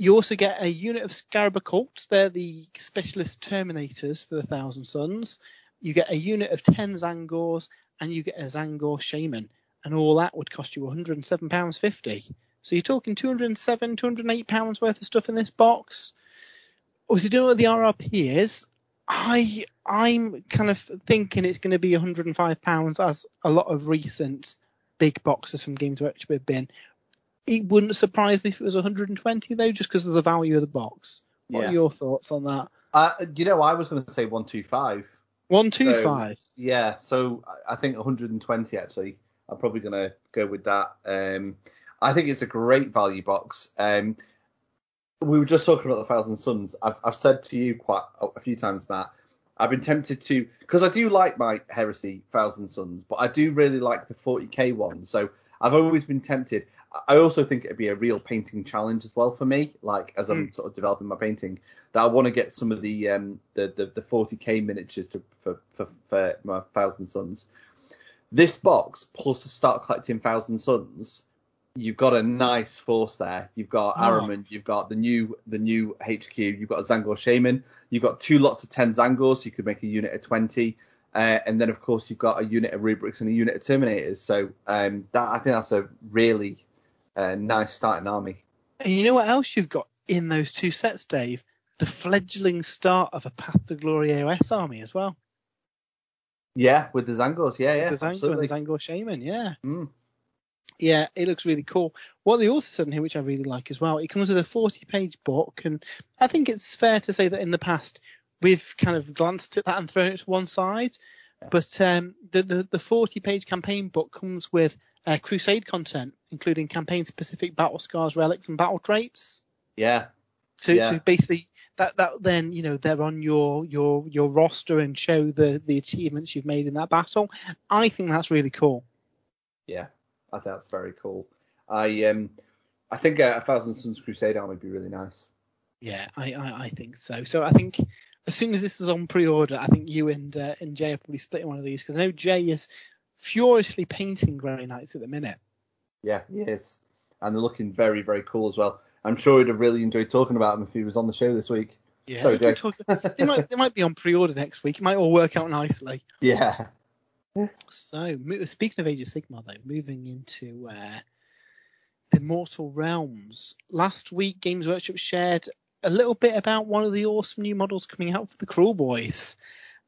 [SPEAKER 2] you also get a unit of Scarab Occult. They're the specialist Terminators for the Thousand Sons. You get a unit of 10 Tzaangors, and you get a Tzaangor Shaman. And all that would cost you £107.50. So you're talking 207, 208 pounds worth of stuff in this box. You doing what the RRP is? I I'm kind of thinking it's going to be 105 pounds as a lot of recent big boxes from Games Workshop have been. It wouldn't surprise me if it was 120 though, just because of the value of the box. What yeah. are your thoughts on that?
[SPEAKER 1] Uh, you know, I was going to say 125.
[SPEAKER 2] 125.
[SPEAKER 1] So, yeah, so I think 120 actually. I'm probably going to go with that. Um, I think it's a great value box. Um, we were just talking about the Thousand Sons. I've, I've said to you quite a few times, Matt. I've been tempted to because I do like my Heresy Thousand Sons, but I do really like the 40k one. So I've always been tempted. I also think it'd be a real painting challenge as well for me. Like as I'm mm. sort of developing my painting, that I want to get some of the um the the, the 40k miniatures to, for, for for my Thousand Sons. This box plus start collecting Thousand Sons you've got a nice force there. You've got oh. You've got the new the new HQ, you've got a Tzaangor Shaman, you've got two lots of ten Tzaangors, so you could make a unit of twenty. Uh, and then of course you've got a unit of rubrics and a unit of terminators. So um, that I think that's a really uh, nice starting army.
[SPEAKER 2] And you know what else you've got in those two sets, Dave? The fledgling start of a Path to Glory AOS army as well.
[SPEAKER 1] Yeah, with the Tzaangors, yeah, yeah,
[SPEAKER 2] the Tzaangor,
[SPEAKER 1] absolutely.
[SPEAKER 2] The Tzaangor Shaman, yeah.
[SPEAKER 1] Mm.
[SPEAKER 2] Yeah, it looks really cool. What they also said in here, which I really like as well, it comes with a 40-page book, and I think it's fair to say that in the past we've kind of glanced at that and thrown it to one side. Yeah. But um, the, the, the 40-page campaign book comes with uh, Crusade content, including campaign-specific battle scars, relics, and battle traits.
[SPEAKER 1] Yeah.
[SPEAKER 2] To, yeah. to basically that that then you know they're on your your your roster and show the the achievements you've made in that battle. I think that's really cool.
[SPEAKER 1] Yeah, I think that's very cool. I um I think a, a Thousand Sons Crusade army would be really nice.
[SPEAKER 2] Yeah, I, I, I think so. So I think as soon as this is on pre-order, I think you and uh, and Jay are probably splitting one of these because I know Jay is furiously painting Grey Knights at the minute.
[SPEAKER 1] Yeah, he is, and they're looking very very cool as well. I'm sure he'd have really enjoyed talking about them if he was on the show this week.
[SPEAKER 2] Yeah, Sorry, Jay. Talk, they, might, they might be on pre-order next week. It might all work out nicely. *laughs*
[SPEAKER 1] Yeah.
[SPEAKER 2] So, speaking of Age of Sigmar, though, moving into uh, the Mortal Realms. Last week, Games Workshop shared a little bit about one of the awesome new models coming out for the Kruleboyz.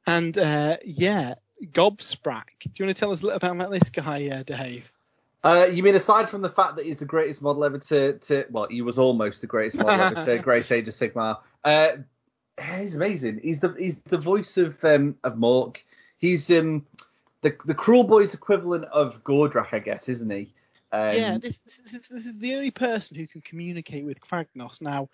[SPEAKER 2] And uh, yeah, Gobsprakk. Do you want to tell us a little bit about this guy, uh, Dave?
[SPEAKER 1] Uh, you mean aside from the fact that he's the greatest model ever to, to well, he was almost the greatest model ever to *laughs* grace Age of Sigmar. Uh, he's amazing. He's the he's the voice of um, of Mork. He's um the the Kruleboyz equivalent of Gordrakk, I guess, isn't he?
[SPEAKER 2] Um, yeah, this, this, this, is the only person who can communicate with Kragnos. Now,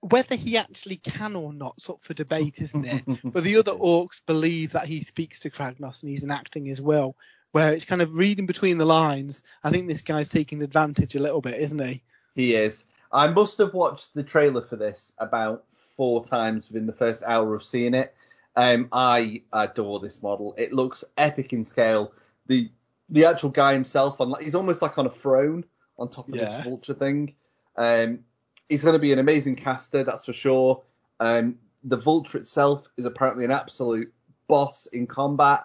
[SPEAKER 2] whether he actually can or not, up for debate, isn't it? *laughs* but the other orcs believe that he speaks to Kragnos and he's enacting his will. Where it's kind of reading between the lines. I think this guy's taking advantage a little bit, isn't he?
[SPEAKER 1] He is. I must have watched the trailer for this about four times within the first hour of seeing it. Um, I adore this model. It looks epic in scale. The the actual guy himself on he's almost like on a throne on top of yeah. this vulture thing. Um, he's going to be an amazing caster, that's for sure. Um, the vulture itself is apparently an absolute boss in combat.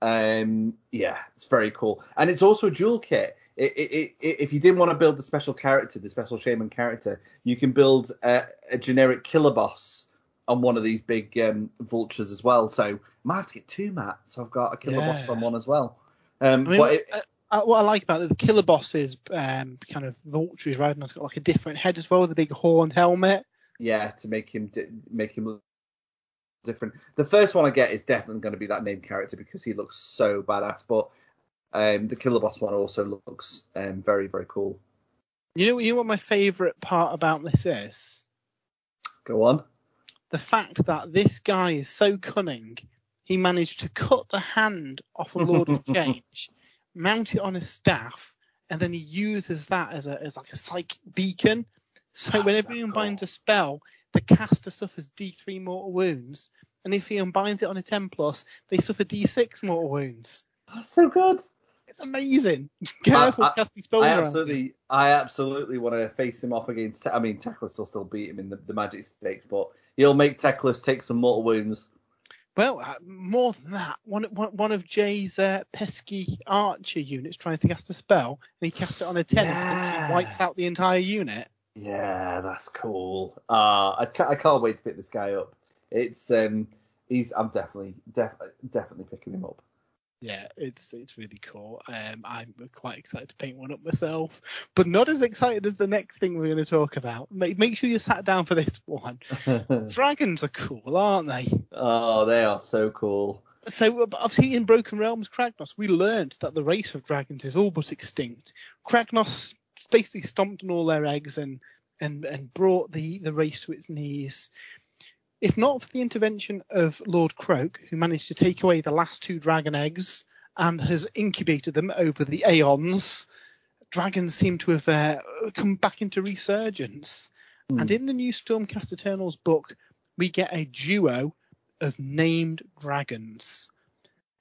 [SPEAKER 1] Um, yeah, it's very cool, and it's also a dual kit. It, it, it, if you didn't want to build the special character, the special shaman character, you can build a, a generic Killaboss on one of these big um, vultures as well. So I might have to get two, Matt. So I've got a killer yeah. boss on one as well. Um, I mean,
[SPEAKER 2] it, uh, uh, what I like about it, the Killaboss's um, kind of vultures, right? riding on, has got like a different head as well with a big horned helmet.
[SPEAKER 1] Yeah, to make him make him look different. The first one I get is definitely going to be that name character because he looks so badass. But um, the Killaboss one also looks um, very very cool.
[SPEAKER 2] You know, you know what my favourite part about this is?
[SPEAKER 1] Go on.
[SPEAKER 2] The fact that this guy is so cunning, he managed to cut the hand off a Lord of *laughs* Change, mount it on his staff, and then he uses that as a as like a psychic beacon. So
[SPEAKER 1] That's
[SPEAKER 2] whenever
[SPEAKER 1] so
[SPEAKER 2] he
[SPEAKER 1] cool.
[SPEAKER 2] a spell, the caster suffers D3 mortal wounds, and if he unbinds it on a 10 plus, they suffer D6 mortal wounds.
[SPEAKER 1] That's so good.
[SPEAKER 2] It's amazing. *laughs* Careful
[SPEAKER 1] I-
[SPEAKER 2] casting spells
[SPEAKER 1] I absolutely, I absolutely want to face him off against. I mean, Teclis will still beat him in the, the Magic Stakes, but he'll make Teclis take some mortal wounds.
[SPEAKER 2] Well, uh, more than that, one one, one of Jay's uh, pesky archer units tries to cast a spell, and he casts it on a 10 and
[SPEAKER 1] Yeah.
[SPEAKER 2] potentially wipes out the entire unit.
[SPEAKER 1] Yeah, that's cool. Uh, I can't, I can't wait to pick this guy up. It's um, he's I'm definitely def, definitely picking him up.
[SPEAKER 2] Yeah, it's it's really cool. Um, I'm quite excited to paint one up myself, but not as excited as the next thing we're going to talk about. Make, make sure you sat down for this one. *laughs* Dragons are cool, aren't they?
[SPEAKER 1] oh, they are so cool.
[SPEAKER 2] So obviously in Broken Realms Kragnos, we learned that the race of dragons is all but extinct. Kragnos basically stomped on all their eggs and and and brought the the race to its knees. If not for the intervention of Lord Kroak, who managed to take away the last two dragon eggs and has incubated them over the aeons, dragons seem to have uh, come back into resurgence.
[SPEAKER 1] Hmm.
[SPEAKER 2] And in the new Stormcast Eternals book, we get a duo of named dragons.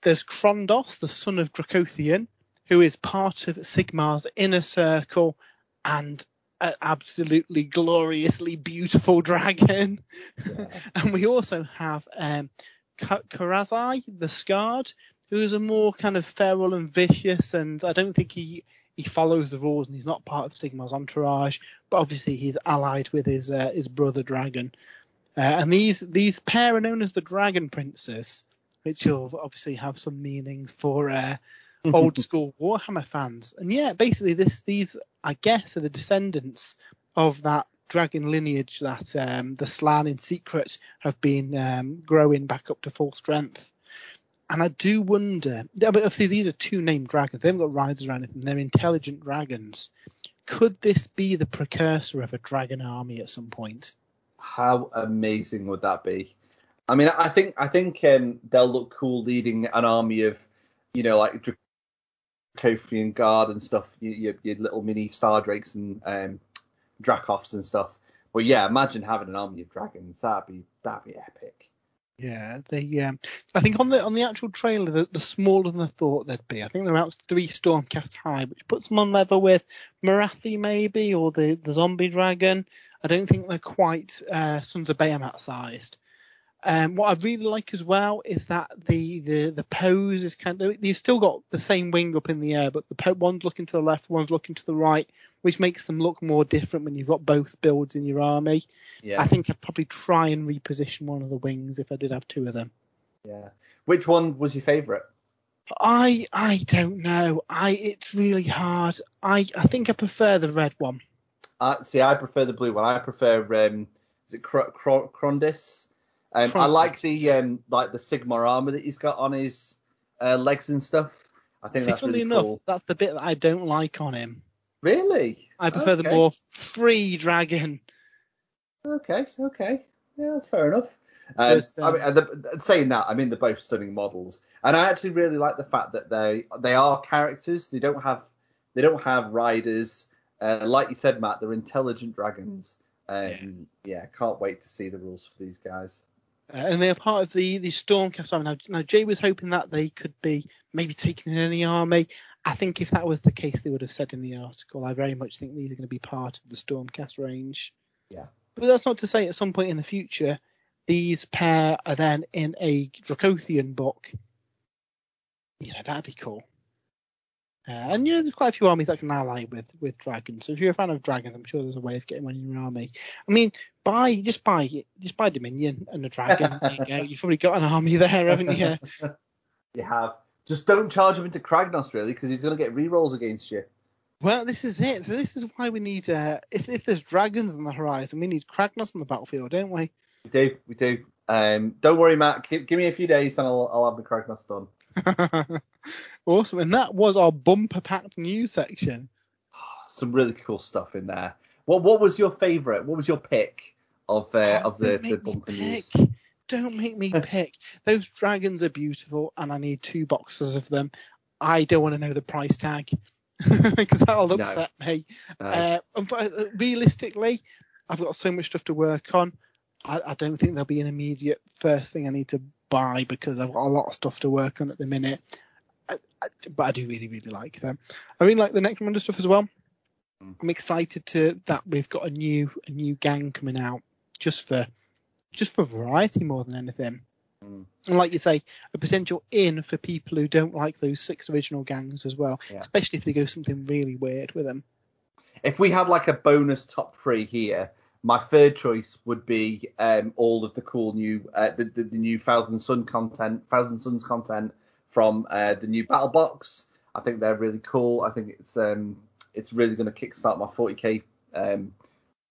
[SPEAKER 2] There's Krondys, the son of Dracothion, who is part of Sigmar's inner circle and an absolutely gloriously beautiful dragon.
[SPEAKER 1] Yeah. *laughs*
[SPEAKER 2] and we also have um, Karazai, the Scarred, who is a more kind of feral and vicious, and I don't think he he follows the rules and he's not part of Sigmar's entourage, but obviously he's allied with his uh, his brother dragon. Uh, and these these pair are known as the Dragon Princes, which will obviously have some meaning for uh, *laughs* old school Warhammer fans. And yeah, basically this these I guess are the descendants of that dragon lineage that um, the Slann in secret have been um, growing back up to full strength. And I do wonder. I mean, obviously, these are two named dragons. They haven't got riders or anything. They're intelligent dragons. Could this be the precursor of a dragon army at some point?
[SPEAKER 1] How amazing would that be? I mean, I think I think um, they'll look cool leading an army of, you know, like Dracothian guard and stuff. Your, your, little mini star drakes and um, Dracoths and stuff. But yeah, imagine having an army of dragons. That'd be that'd be epic.
[SPEAKER 2] Yeah, they. Um, I think on the on the actual trailer, the, the smaller than I thought they'd be. I think they're out three Stormcast high, which puts them on level with Morathi maybe or the the Zombie Dragon. I don't think they're quite uh, Sons of Behemat sized. Um, what I really like as well is that the the the pose is kind of you've still got the same wing up in the air, but the po- one's looking to the left, one's looking to the right, which makes them look more different when you've got both builds in your army.
[SPEAKER 1] Yeah,
[SPEAKER 2] I think I'd probably try and reposition one of the wings if I did have two of them.
[SPEAKER 1] yeah. Which one was your favourite?
[SPEAKER 2] I I don't know. I it's really hard. I I think I prefer the red one.
[SPEAKER 1] Uh, see, I prefer the blue one. I prefer um, is it Cro- Cro- Krondys? Um, I like the um, like the Sigmar armor that he's got on his uh, legs and stuff. I think that's really
[SPEAKER 2] enough,
[SPEAKER 1] cool.
[SPEAKER 2] that's the bit that I don't like on him.
[SPEAKER 1] Really?
[SPEAKER 2] I prefer the more free dragon.
[SPEAKER 1] Okay, okay. Yeah, that's fair enough. Um, I mean, and the, saying that, I mean they're both stunning models, and I actually really like the fact that they they are characters. They don't have they don't have riders. Uh, like you said, Matt, they're intelligent dragons. Um, yeah. can't wait to see the rules for these guys.
[SPEAKER 2] Uh, and they're part of the the Stormcast army. Now, now Jay was hoping that they could be maybe taken in any army. I think if that was the case, they would have said in the article. I very much think these are going to be part of the Stormcast range.
[SPEAKER 1] Yeah.
[SPEAKER 2] But that's not to say at some point in the future these pair are then in a Dracothian book. You know, that'd be cool. Uh, and you know, there's quite a few armies that can ally with with dragons. So if you're a fan of dragons, I'm sure there's a way of getting one in your army. I mean, buy just buy just buy Dominion and a dragon. there you go. *laughs* You've probably got an army there, haven't you? *laughs*
[SPEAKER 1] you have. Just don't charge him into Kragnos really, because he's going to get rerolls against you.
[SPEAKER 2] Well, this is it. So this is why we need. Uh, if if there's dragons on the horizon, we need Kragnos on the battlefield, don't we?
[SPEAKER 1] We do, we do. Um, don't worry, Matt. Give, give me a few days and I'll, I'll have the Kragnos done. *laughs*
[SPEAKER 2] awesome, and that was our bumper packed news section.
[SPEAKER 1] Some really cool stuff in there. What what was your favourite? What was your pick of uh, of the, the bumper news?
[SPEAKER 2] Don't make me *laughs* pick. Those dragons are beautiful, and I need two boxes of them. I don't want to know the price tag *laughs* because that'll upset no. me. No. Uh, uh, realistically, I've got so much stuff to work on. I, I, don't think there'll be an immediate first thing I need to buy because I've got a lot of stuff to work on at the minute. I, I, but I do really, really like them. I really like the Necromunda stuff as well. Mm. I'm excited to that we've got a new a new gang coming out just for just for variety more than anything. Mm. And like you say, a potential in for people who don't like those six original gangs as well, yeah. especially if they go something really weird with them.
[SPEAKER 1] If we had like a bonus top three here, my third choice would be um, all of the cool new uh, the, the, the, new Thousand Son content, Thousand Sons content from uh, the new Battle Box. I think they're really cool. I think it's um, it's really going to kickstart my 40k um,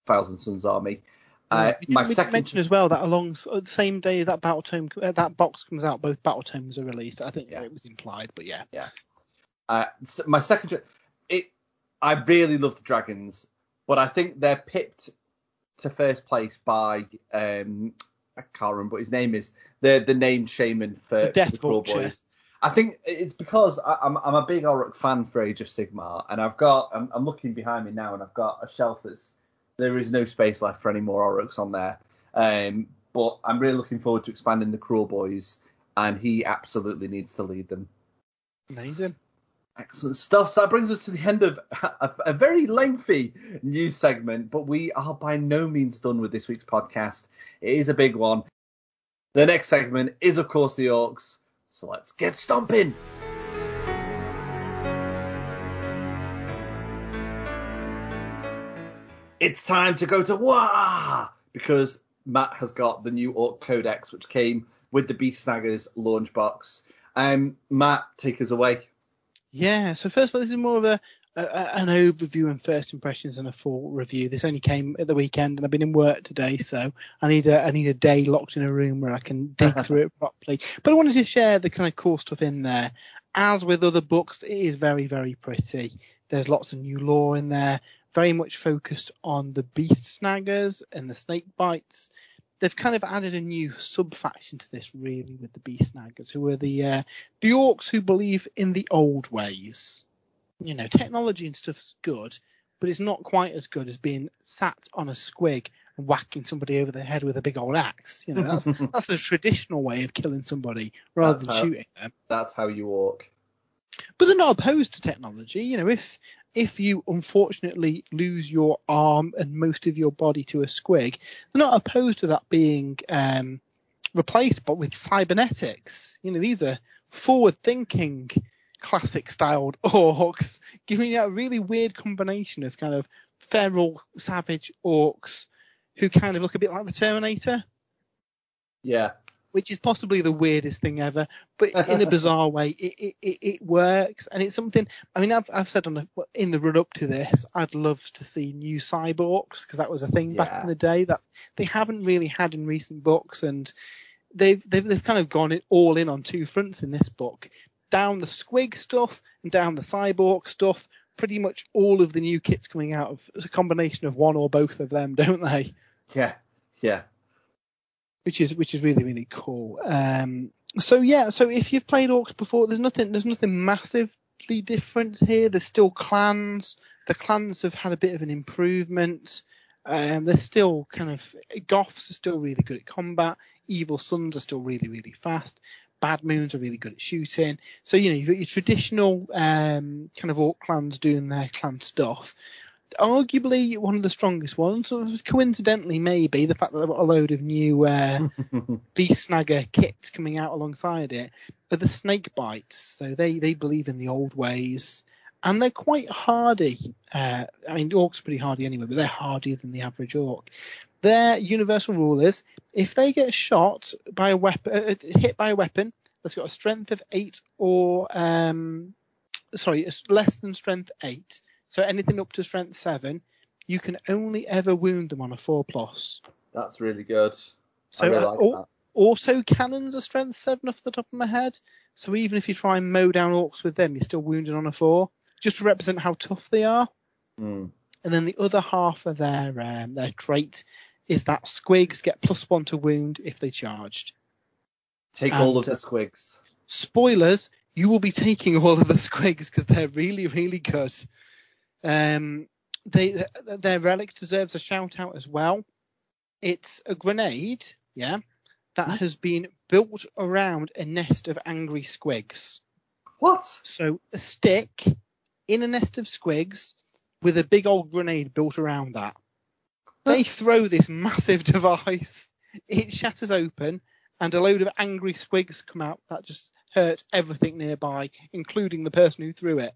[SPEAKER 1] Thousand Sons army. Uh,
[SPEAKER 2] my second mention as well that along uh, the same day that battle tome uh, that box comes out, both battle tomes are released. I think yeah. it was implied, but yeah.
[SPEAKER 1] Yeah. Uh, so my second, it I really love the dragons, but I think they're pipped to first place by um I can't remember what his name is. The the named shaman for
[SPEAKER 2] the, the
[SPEAKER 1] Kruleboyz. I think it's because I, am I'm, I'm a big Orruk fan for Age of Sigmar, and I've got I'm, I'm looking behind me now, and I've got a shelf that's there is no space left for any more Orruks on there. Um, but I'm really looking forward to expanding the Kruleboyz, and he absolutely needs to lead them.
[SPEAKER 2] Amazing.
[SPEAKER 1] Excellent stuff. So that brings us to the end of a, a, very lengthy news segment, but we are by no means done with this week's podcast. It is a big one. The next segment is, of course, the Orks. So let's get stomping. it's time to go to Wah! Because Matt has got the new Ork Codex, which came with the Beast Snaggas launch box. Um, Matt, take us away.
[SPEAKER 2] Yeah, so first of all, this is more of a, a, an overview and first impressions and a full review. This only came at the weekend, and I've been in work today, so I need a I need a day locked in a room where I can dig *laughs* through it properly. But I wanted to share the kind of cool stuff in there. As with other books, it is very very pretty. There's lots of new lore in there very much focused on the beast snaggers and the snake bites. They've kind of added a new sub faction to this, really, with the beast snaggers, who are the uh, the orcs who believe in the old ways. You know, technology and stuff's good, but it's not quite as good as being sat on a squig and whacking somebody over the head with a big old axe. You know, that's *laughs* that's the traditional way of killing somebody rather that's than how, shooting them.
[SPEAKER 1] That's how you walk.
[SPEAKER 2] But they're not opposed to technology. You know, if if you unfortunately lose your arm and most of your body to a squig, they're not opposed to that being um, replaced, but with cybernetics. You know, these are forward-thinking, classic-styled *laughs* orcs, giving you a really weird combination of kind of feral, savage orcs who kind of look a bit like the Terminator.
[SPEAKER 1] Yeah,
[SPEAKER 2] which is possibly the weirdest thing ever, but *laughs* in a bizarre way, it, it, it, works. And it's something, I mean, I've, I've said on the, in the run up to this, I'd love to see new cyborgs because that was a thing yeah. back in the day that they haven't really had in recent books. And they've, they've, they've kind of gone all in on two fronts in this book down the squig stuff and down the cyborg stuff. Pretty much all of the new kits coming out of it's a combination of one or both of them, *laughs* don't they?
[SPEAKER 1] Yeah, yeah
[SPEAKER 2] which is which is really really cool. Um, so yeah, so if you've played orcs before, there's nothing there's nothing massively different here. There's still clans. The clans have had a bit of an improvement. Um, they're still kind of goths are still really good at combat. Evil sons are still really really fast. Bad moons are really good at shooting. So you know you've got your traditional um, kind of orc clans doing their clan stuff, arguably one of the strongest ones. Coincidentally, maybe the fact that they've got a load of new uh, *laughs* beast snagger kits coming out alongside it are the snake bites. So they they believe in the old ways, and they're quite hardy. Uh, I mean, orcs are pretty hardy anyway, but they're hardier than the average orc. Their universal rule is if they get shot by a weapon, uh, hit by a weapon that's got a strength of eight or um, sorry, less than strength eight. So anything up to strength seven, you can only ever wound them on a four plus.
[SPEAKER 1] That's really good.
[SPEAKER 2] So
[SPEAKER 1] I really
[SPEAKER 2] uh,
[SPEAKER 1] like that.
[SPEAKER 2] also cannons are strength seven off the top of my head. So even if you try and mow down orcs with them, you're still wounded on a four, just to represent how tough they are.
[SPEAKER 1] Hmm.
[SPEAKER 2] And then the other half of their um, their trait is that squigs get plus one to wound if they charged.
[SPEAKER 1] Take all of the
[SPEAKER 2] uh,
[SPEAKER 1] squigs.
[SPEAKER 2] Spoilers: you will be taking all of the *laughs* squigs because they're really really good. Um, they their relic deserves a shout out as well. It's a grenade, yeah, that has been built around a nest of angry squigs.
[SPEAKER 1] What?
[SPEAKER 2] So a stick in a nest of squigs with a big old grenade built around that. They throw this massive *laughs* device, it shatters open, and a load of angry squigs come out that just hurt everything nearby, including the person who threw it.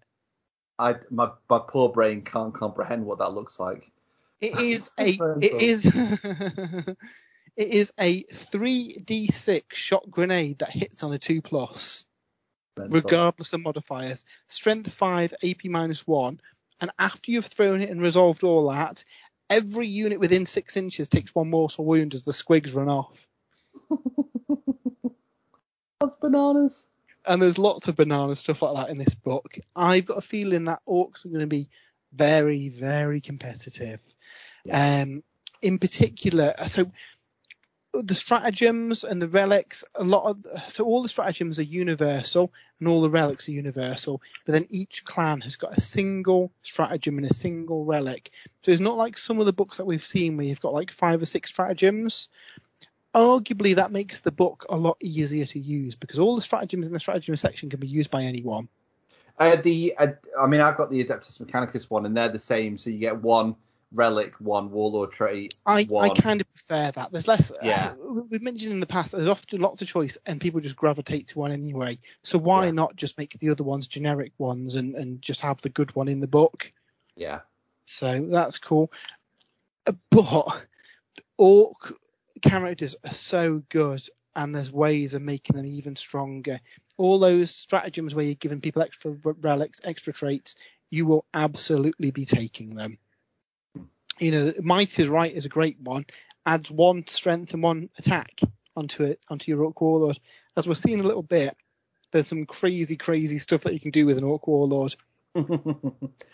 [SPEAKER 1] I my my poor brain can't comprehend what that looks like.
[SPEAKER 2] It is a it is *laughs* it is a 3d6 shot grenade that hits on a 2 plus.
[SPEAKER 1] Mental.
[SPEAKER 2] regardless of modifiers. Strength 5, AP minus 1. And after you've thrown it and resolved all that, every unit within 6 inches takes one mortal wound as the squigs run off. *laughs*
[SPEAKER 1] That's bananas.
[SPEAKER 2] And there's lots of banana stuff like that in this book. I've got a feeling that orcs are going to be very, very competitive. Um, in particular, so the stratagems and the relics, a lot of so all the stratagems are universal and all the relics are universal, but then each clan has got a single stratagem and a single relic. So it's not like some of the books that we've seen where you've got like five or six stratagems. Arguably, that makes the book a lot easier to use because all the stratagems in the stratagem section can be used by anyone.
[SPEAKER 1] Uh, the uh, I mean, I've got the Adeptus Mechanicus one, and they're the same. So you get one relic, one warlord trait.
[SPEAKER 2] I,
[SPEAKER 1] one.
[SPEAKER 2] I kind of prefer that. There's less.
[SPEAKER 1] Yeah.
[SPEAKER 2] Uh, we've mentioned in the past there's often lots of choice, and people just gravitate to one anyway. So why
[SPEAKER 1] Yeah.
[SPEAKER 2] not just make the other ones generic ones and, and just have the good one in the book?
[SPEAKER 1] Yeah.
[SPEAKER 2] So that's cool. Uh, But orc characters are so good, and there's ways of making them even stronger. All those stratagems where you're giving people extra relics, extra traits, you will absolutely be taking them. You know, Might is Right is a great one. Adds one strength and one attack onto it onto your orc warlord. As we're seeing a little bit, there's some crazy, crazy stuff that you can do with an orc warlord. *laughs*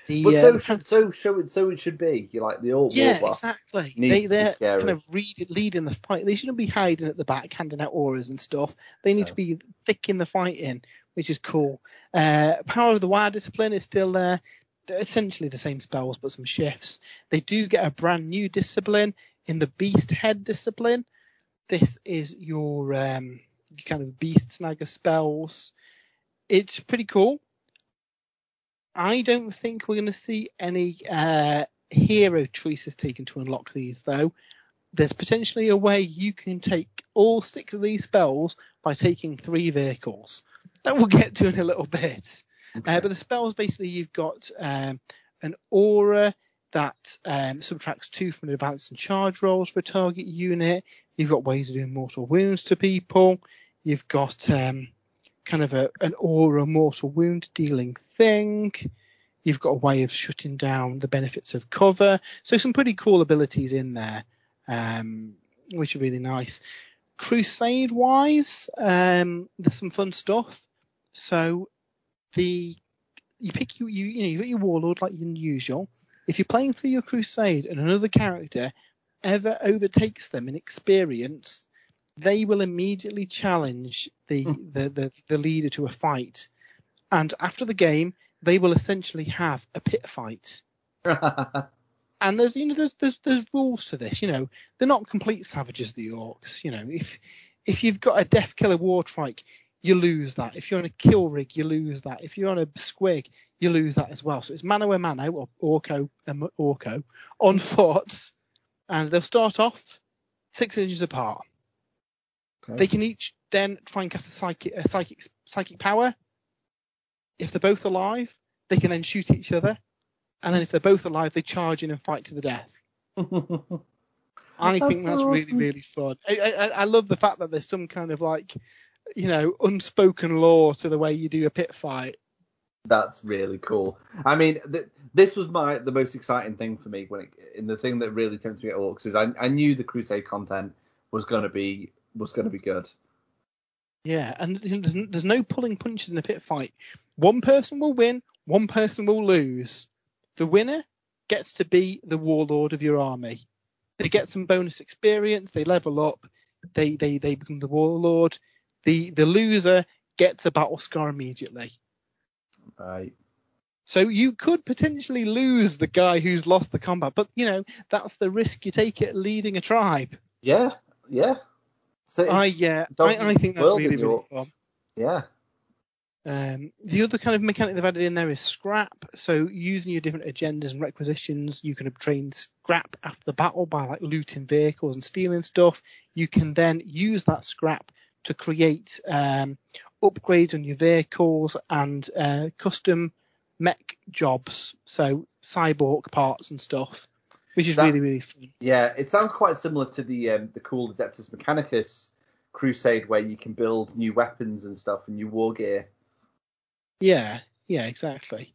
[SPEAKER 2] The,
[SPEAKER 1] but
[SPEAKER 2] uh,
[SPEAKER 1] so
[SPEAKER 2] the
[SPEAKER 1] so so it so it should be. You like the old
[SPEAKER 2] yeah, exactly. They, they're kind of read, leading the fight. They shouldn't be hiding at the back, handing out auras and stuff. They need
[SPEAKER 1] No.
[SPEAKER 2] to be thick in the fighting, which is cool. Uh, Power of the Waaagh discipline is still there. They're essentially the same spells, but some shifts. They do get a brand new discipline in the Beast Head discipline. This is your um, kind of Beast Snagga spells. It's pretty cool. I don't think we're going to see any uh, hero choices taken to unlock these, though. There's potentially a way you can take all six of these spells by taking three vehicles. That we'll get to in a little bit. Uh, but the spells basically you've got um, an aura that um, subtracts two from the advance and charge rolls for a target unit. You've got ways of doing mortal wounds to people. You've got um, kind of a, an aura mortal wound dealing thing. You've got a way of shutting down the benefits of cover. So some pretty cool abilities in there, um, which are really nice. Crusade wise, um, there's some fun stuff. So the you pick you you you know you've got your warlord like usual. If you're playing through your crusade and another character ever overtakes them in experience, they will immediately challenge the, the, the, the leader to a fight. And after the game, they will essentially have a pit fight. *laughs* And there's you know there's there's there's rules to this. You know they're not complete savages. The orcs. You know if if you've got a Deffkilla Wartrike, you lose that. If you're on a kill rig, you lose that. If you're on a squig, you lose that as well. So it's mano a mano or orco um, orco on foot, and they'll start off six inches apart.
[SPEAKER 1] Okay.
[SPEAKER 2] They can each then try and cast a psychic a psychic psychic power. If they're both alive, they can then shoot each other, and then if they're both alive, they charge in and fight to the death. *laughs* I
[SPEAKER 1] That's
[SPEAKER 2] think that's really
[SPEAKER 1] awesome.
[SPEAKER 2] really fun. I, I, I love the fact that there's some kind of like you know, unspoken law to the way you do a pit fight.
[SPEAKER 1] That's really cool. I mean, th- this was my the most exciting thing for me when it, and the thing that really tempted me at Orks is I, I knew the Crusade content was gonna be was gonna be good.
[SPEAKER 2] Yeah, and there's, there's no pulling punches in a pit fight. One person will win, one person will lose. The winner gets to be the warlord of your army. They get some bonus experience, they level up, they they, they become the warlord. The the loser gets a battle scar immediately.
[SPEAKER 1] Right.
[SPEAKER 2] So you could potentially lose the guy who's lost the combat, but you know that's the risk you take at leading a tribe.
[SPEAKER 1] Yeah, yeah.
[SPEAKER 2] So I yeah, I, I, think that's really really fun.
[SPEAKER 1] Yeah.
[SPEAKER 2] Um, the other kind of mechanic they've added in there is scrap. So using your different agendas and requisitions, you can obtain scrap after the battle by like looting vehicles and stealing stuff. You can then use that scrap to create um, upgrades on your vehicles and uh, custom mech jobs, so cyborg parts and stuff, which is that, really really fun.
[SPEAKER 1] Yeah, it sounds quite similar to the um, the cool Adeptus Mechanicus Crusade, where you can build new weapons and stuff and new war gear.
[SPEAKER 2] Yeah, yeah, exactly.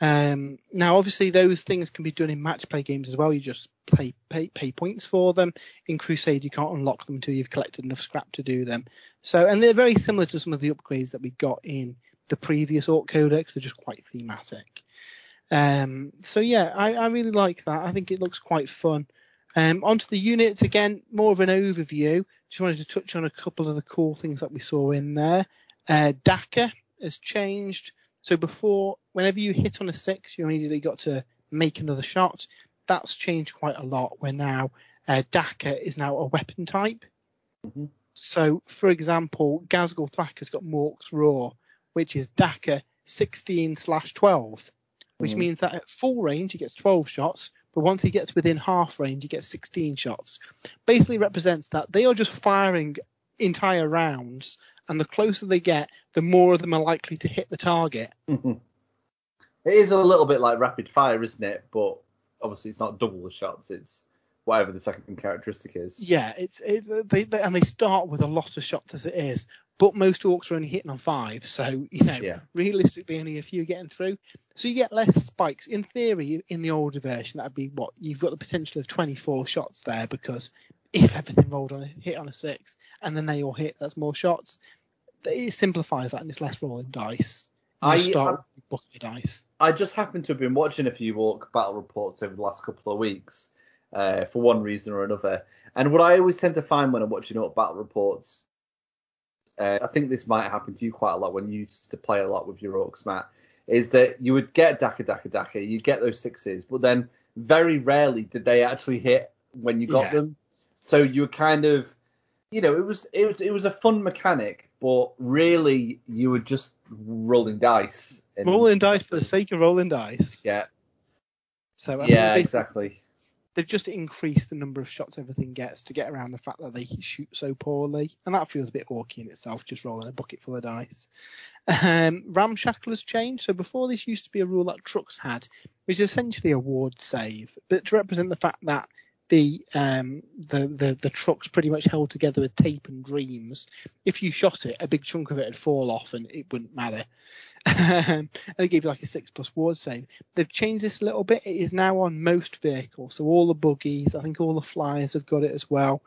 [SPEAKER 2] Um, now, obviously, those things can be done in match play games as well. You just pay, pay pay points for them. In Crusade, you can't unlock them until you've collected enough scrap to do them. So, and they're very similar to some of the upgrades that we got in the previous Ork Codex. They're just quite thematic. Um, so yeah, I, I really like that. I think it looks quite fun. Um, onto the units again, more of an overview. Just wanted to touch on a couple of the cool things that we saw in there. Uh, Dakka has changed. So before, whenever you hit on a six, you immediately got to make another shot. That's changed quite a lot. Where now uh, Dakka is now a weapon type. Mm-hmm. So, for example, Ghazghkull Thraka's got Mork's Roar, which is Dakka 16 slash 12, which mm. means that at full range he gets 12 shots, but once he gets within half range he gets 16 shots. Basically represents that they are just firing entire rounds and the closer they get, the more of them are likely to hit the target. *laughs*
[SPEAKER 1] it is a little bit like rapid fire, isn't it? But obviously, it's not double the shots. It's whatever the second characteristic is.
[SPEAKER 2] Yeah, it's, it's they, they, and they start with a lot of shots as it is, but most orcs are only hitting on five, so you know yeah. realistically only a few getting through. So you get less spikes. In theory, in the older version, that'd be what you've got the potential of 24 shots there because if everything rolled on a hit on a six and then they all hit, that's more shots. It simplifies that and it's less rolling dice. You I start I, with bucket dice.
[SPEAKER 1] I just happen to have been watching a few Ork battle reports over the last couple of weeks, uh, for one reason or another. And what I always tend to find when I'm watching Ork battle reports, uh, I think this might happen to you quite a lot when you used to play a lot with your Orks, Matt, is that you would get Dakka Dakka Dakka, you'd get those sixes, but then very rarely did they actually hit when you got yeah. them. So you were kind of, you know, it was it was it was a fun mechanic, but really you were just rolling dice.
[SPEAKER 2] And, rolling dice for the sake of rolling dice.
[SPEAKER 1] Yeah.
[SPEAKER 2] So
[SPEAKER 1] I yeah, exactly.
[SPEAKER 2] They've just increased the number of shots everything gets to get around the fact that they shoot so poorly, and that feels a bit orky in itself, just rolling a bucket full of dice. Um, Ramshackle has changed. So before this used to be a rule that trucks had, which is essentially a ward save, but to represent the fact that the um, the, the the truck's pretty much held together with tape and dreams. If you shot it, a big chunk of it would fall off and it wouldn't matter. Um, and it gave you like a six plus ward save. They've changed this a little bit. It is now on most vehicles, so all the buggies, I think all the flyers have got it as well.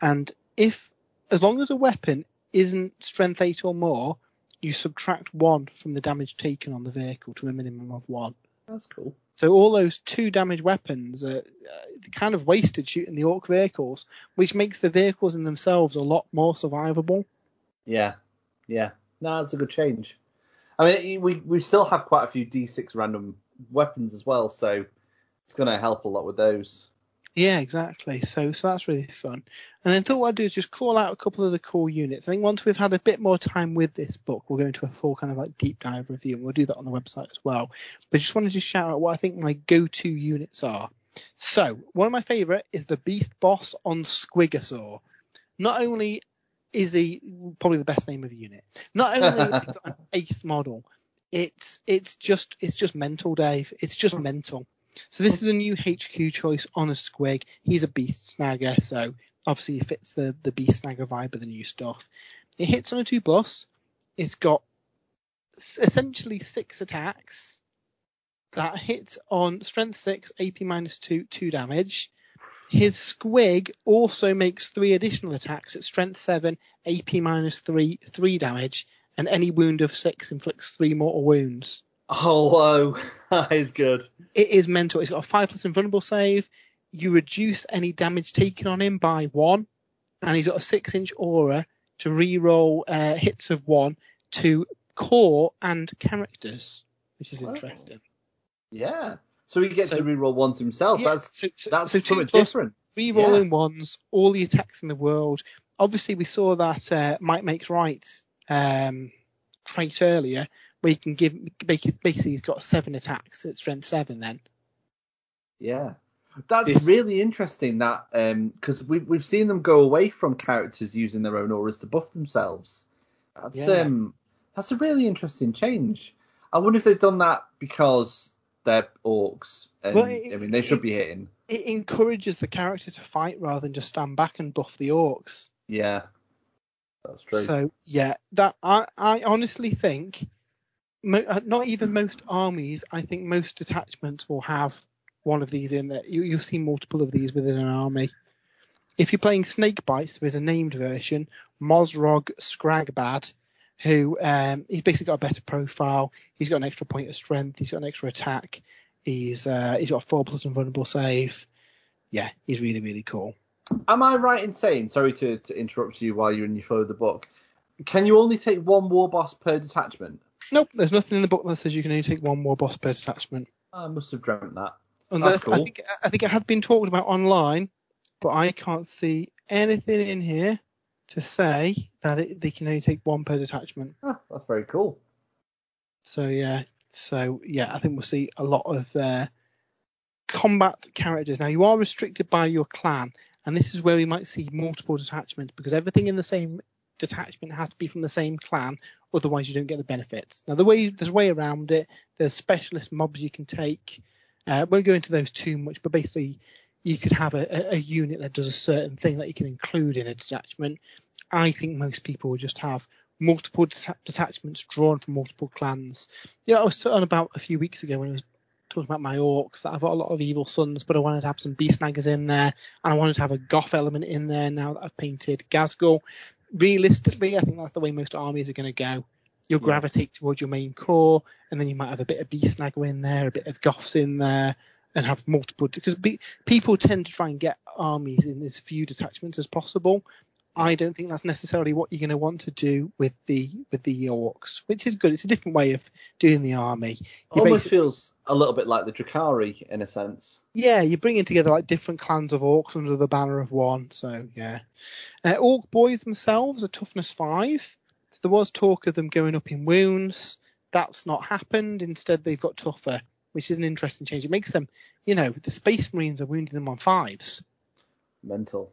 [SPEAKER 2] And if as long as a weapon isn't strength eight or more, you subtract one from the damage taken on the vehicle to a minimum of one.
[SPEAKER 1] That's cool.
[SPEAKER 2] So all those two damage weapons are uh, kind of wasted shooting the orc vehicles, which makes the vehicles in themselves a lot more survivable.
[SPEAKER 1] Yeah, yeah. No, that's a good change. I mean, we we still have quite a few D6 random weapons as well, so it's going to help a lot with those.
[SPEAKER 2] Yeah, exactly. So so that's really fun. And then thought what I'd do is just call out a couple of the core units. I think once we've had a bit more time with this book, we'll go into a full kind of like deep dive review, and we'll do that on the website as well. But just wanted to shout out what I think my go-to units are. So one of my favourite is the Beast Boss on Squigosaur. Not only is he probably the best name of a unit, not only is got an *laughs* ace model, it's it's just it's just mental, Dave. It's just mental. So this is a new HQ choice on a squig. He's a beast snagger, so Obviously, it fits the the Beast Snagga vibe of the new stuff. It hits on a two plus. It's got essentially six attacks that hit on strength six, AP minus two, two damage. His squig also makes three additional attacks at strength seven, AP minus three, three damage, and any wound of six inflicts three mortal wounds.
[SPEAKER 1] Oh, whoa. *laughs* that is good.
[SPEAKER 2] It is mental. It's got a five plus invulnerable save. You reduce any damage taken on him by one, and he's got a six inch aura to re-roll uh, hits of one to core and characters, which is
[SPEAKER 1] Oh.
[SPEAKER 2] interesting.
[SPEAKER 1] Yeah. So he gets
[SPEAKER 2] So-
[SPEAKER 1] to reroll ones himself.
[SPEAKER 2] Yeah,
[SPEAKER 1] that's
[SPEAKER 2] so, so,
[SPEAKER 1] that's
[SPEAKER 2] so two
[SPEAKER 1] something different.
[SPEAKER 2] re-rolling ones, all the attacks in the world. Obviously, we saw that uh, Might Makes Right um, trait earlier, where you can give basically he's got seven attacks at strength seven. Then
[SPEAKER 1] Yeah. That's really interesting that because we've we've seen them go away from characters using their own auras to buff themselves. That's
[SPEAKER 2] Yeah.
[SPEAKER 1] um that's a really interesting change. I wonder if they've done that because they're Orks and
[SPEAKER 2] Well, it-
[SPEAKER 1] I mean they should
[SPEAKER 2] it-
[SPEAKER 1] be hitting.
[SPEAKER 2] it encourages the character to fight rather than just stand back and buff the Orks.
[SPEAKER 1] Yeah. That's true.
[SPEAKER 2] So yeah, that I I honestly think mo- uh, not even most armies. I think most detachments will have one of these in there. You, you'll see multiple of these within an army. If you're playing Snake Bites, there is a named version, Mozrog Skragbad, who um, he's basically got a better profile. He's got an extra point of strength. He's got an extra attack. He's uh, he's got a four plus invulnerable save. Yeah, he's really really cool.
[SPEAKER 1] Am I right in saying, sorry to, to interrupt you while you're in your flow of the book, can you only take one war boss per detachment?
[SPEAKER 2] Nope, there's nothing in the book that says you can only take one war boss per detachment.
[SPEAKER 1] I must have dreamt that.
[SPEAKER 2] Unless
[SPEAKER 1] cool.
[SPEAKER 2] I think I think it had been talked about online, but I can't see anything in here to say that it, they can only take one per detachment.
[SPEAKER 1] Ah, that's very cool.
[SPEAKER 2] So yeah, so yeah, I think we'll see a lot of uh, combat characters. Now you are restricted by your clan, and this is where we might see multiple detachments because everything in the same detachment has to be from the same clan, otherwise you don't get the benefits. Now the way there's a way around it. There's specialist mobs you can take. Uh, won't go into those too much, but basically you could have a, a, unit that does a certain thing that you can include in a detachment. I think most people will just have multiple deta- detachments drawn from multiple clans. Yeah, I was talking about a few weeks ago when I was talking about my Orks that I've got a lot of Evil Sunz, but I wanted to have some Beast Snaggas in there, and I wanted to have a Goff element in there now that I've painted Ghazghkull. Realistically, I think that's the way most armies are going to go. You'll
[SPEAKER 1] Yeah.
[SPEAKER 2] gravitate towards your main core, and then you might have a bit of Beast Snagga in there, a bit of Goffs in there, and have multiple because be, people tend to try and get armies in as few detachments as possible. I don't think that's necessarily what you're going to want to do with the with the Orks, which is good. It's a different way of doing the army. You
[SPEAKER 1] Almost feels a little bit like the Drukhari in a sense.
[SPEAKER 2] yeah, you're bringing together like different clans of Orks under the banner of one. So yeah, uh, Ork boys themselves are toughness five. So there was talk of them going up in wounds. That's not happened. Instead, they've got tougher, which is an interesting change. It makes them, you know, the Space Marines are wounding them on fives.
[SPEAKER 1] Mental.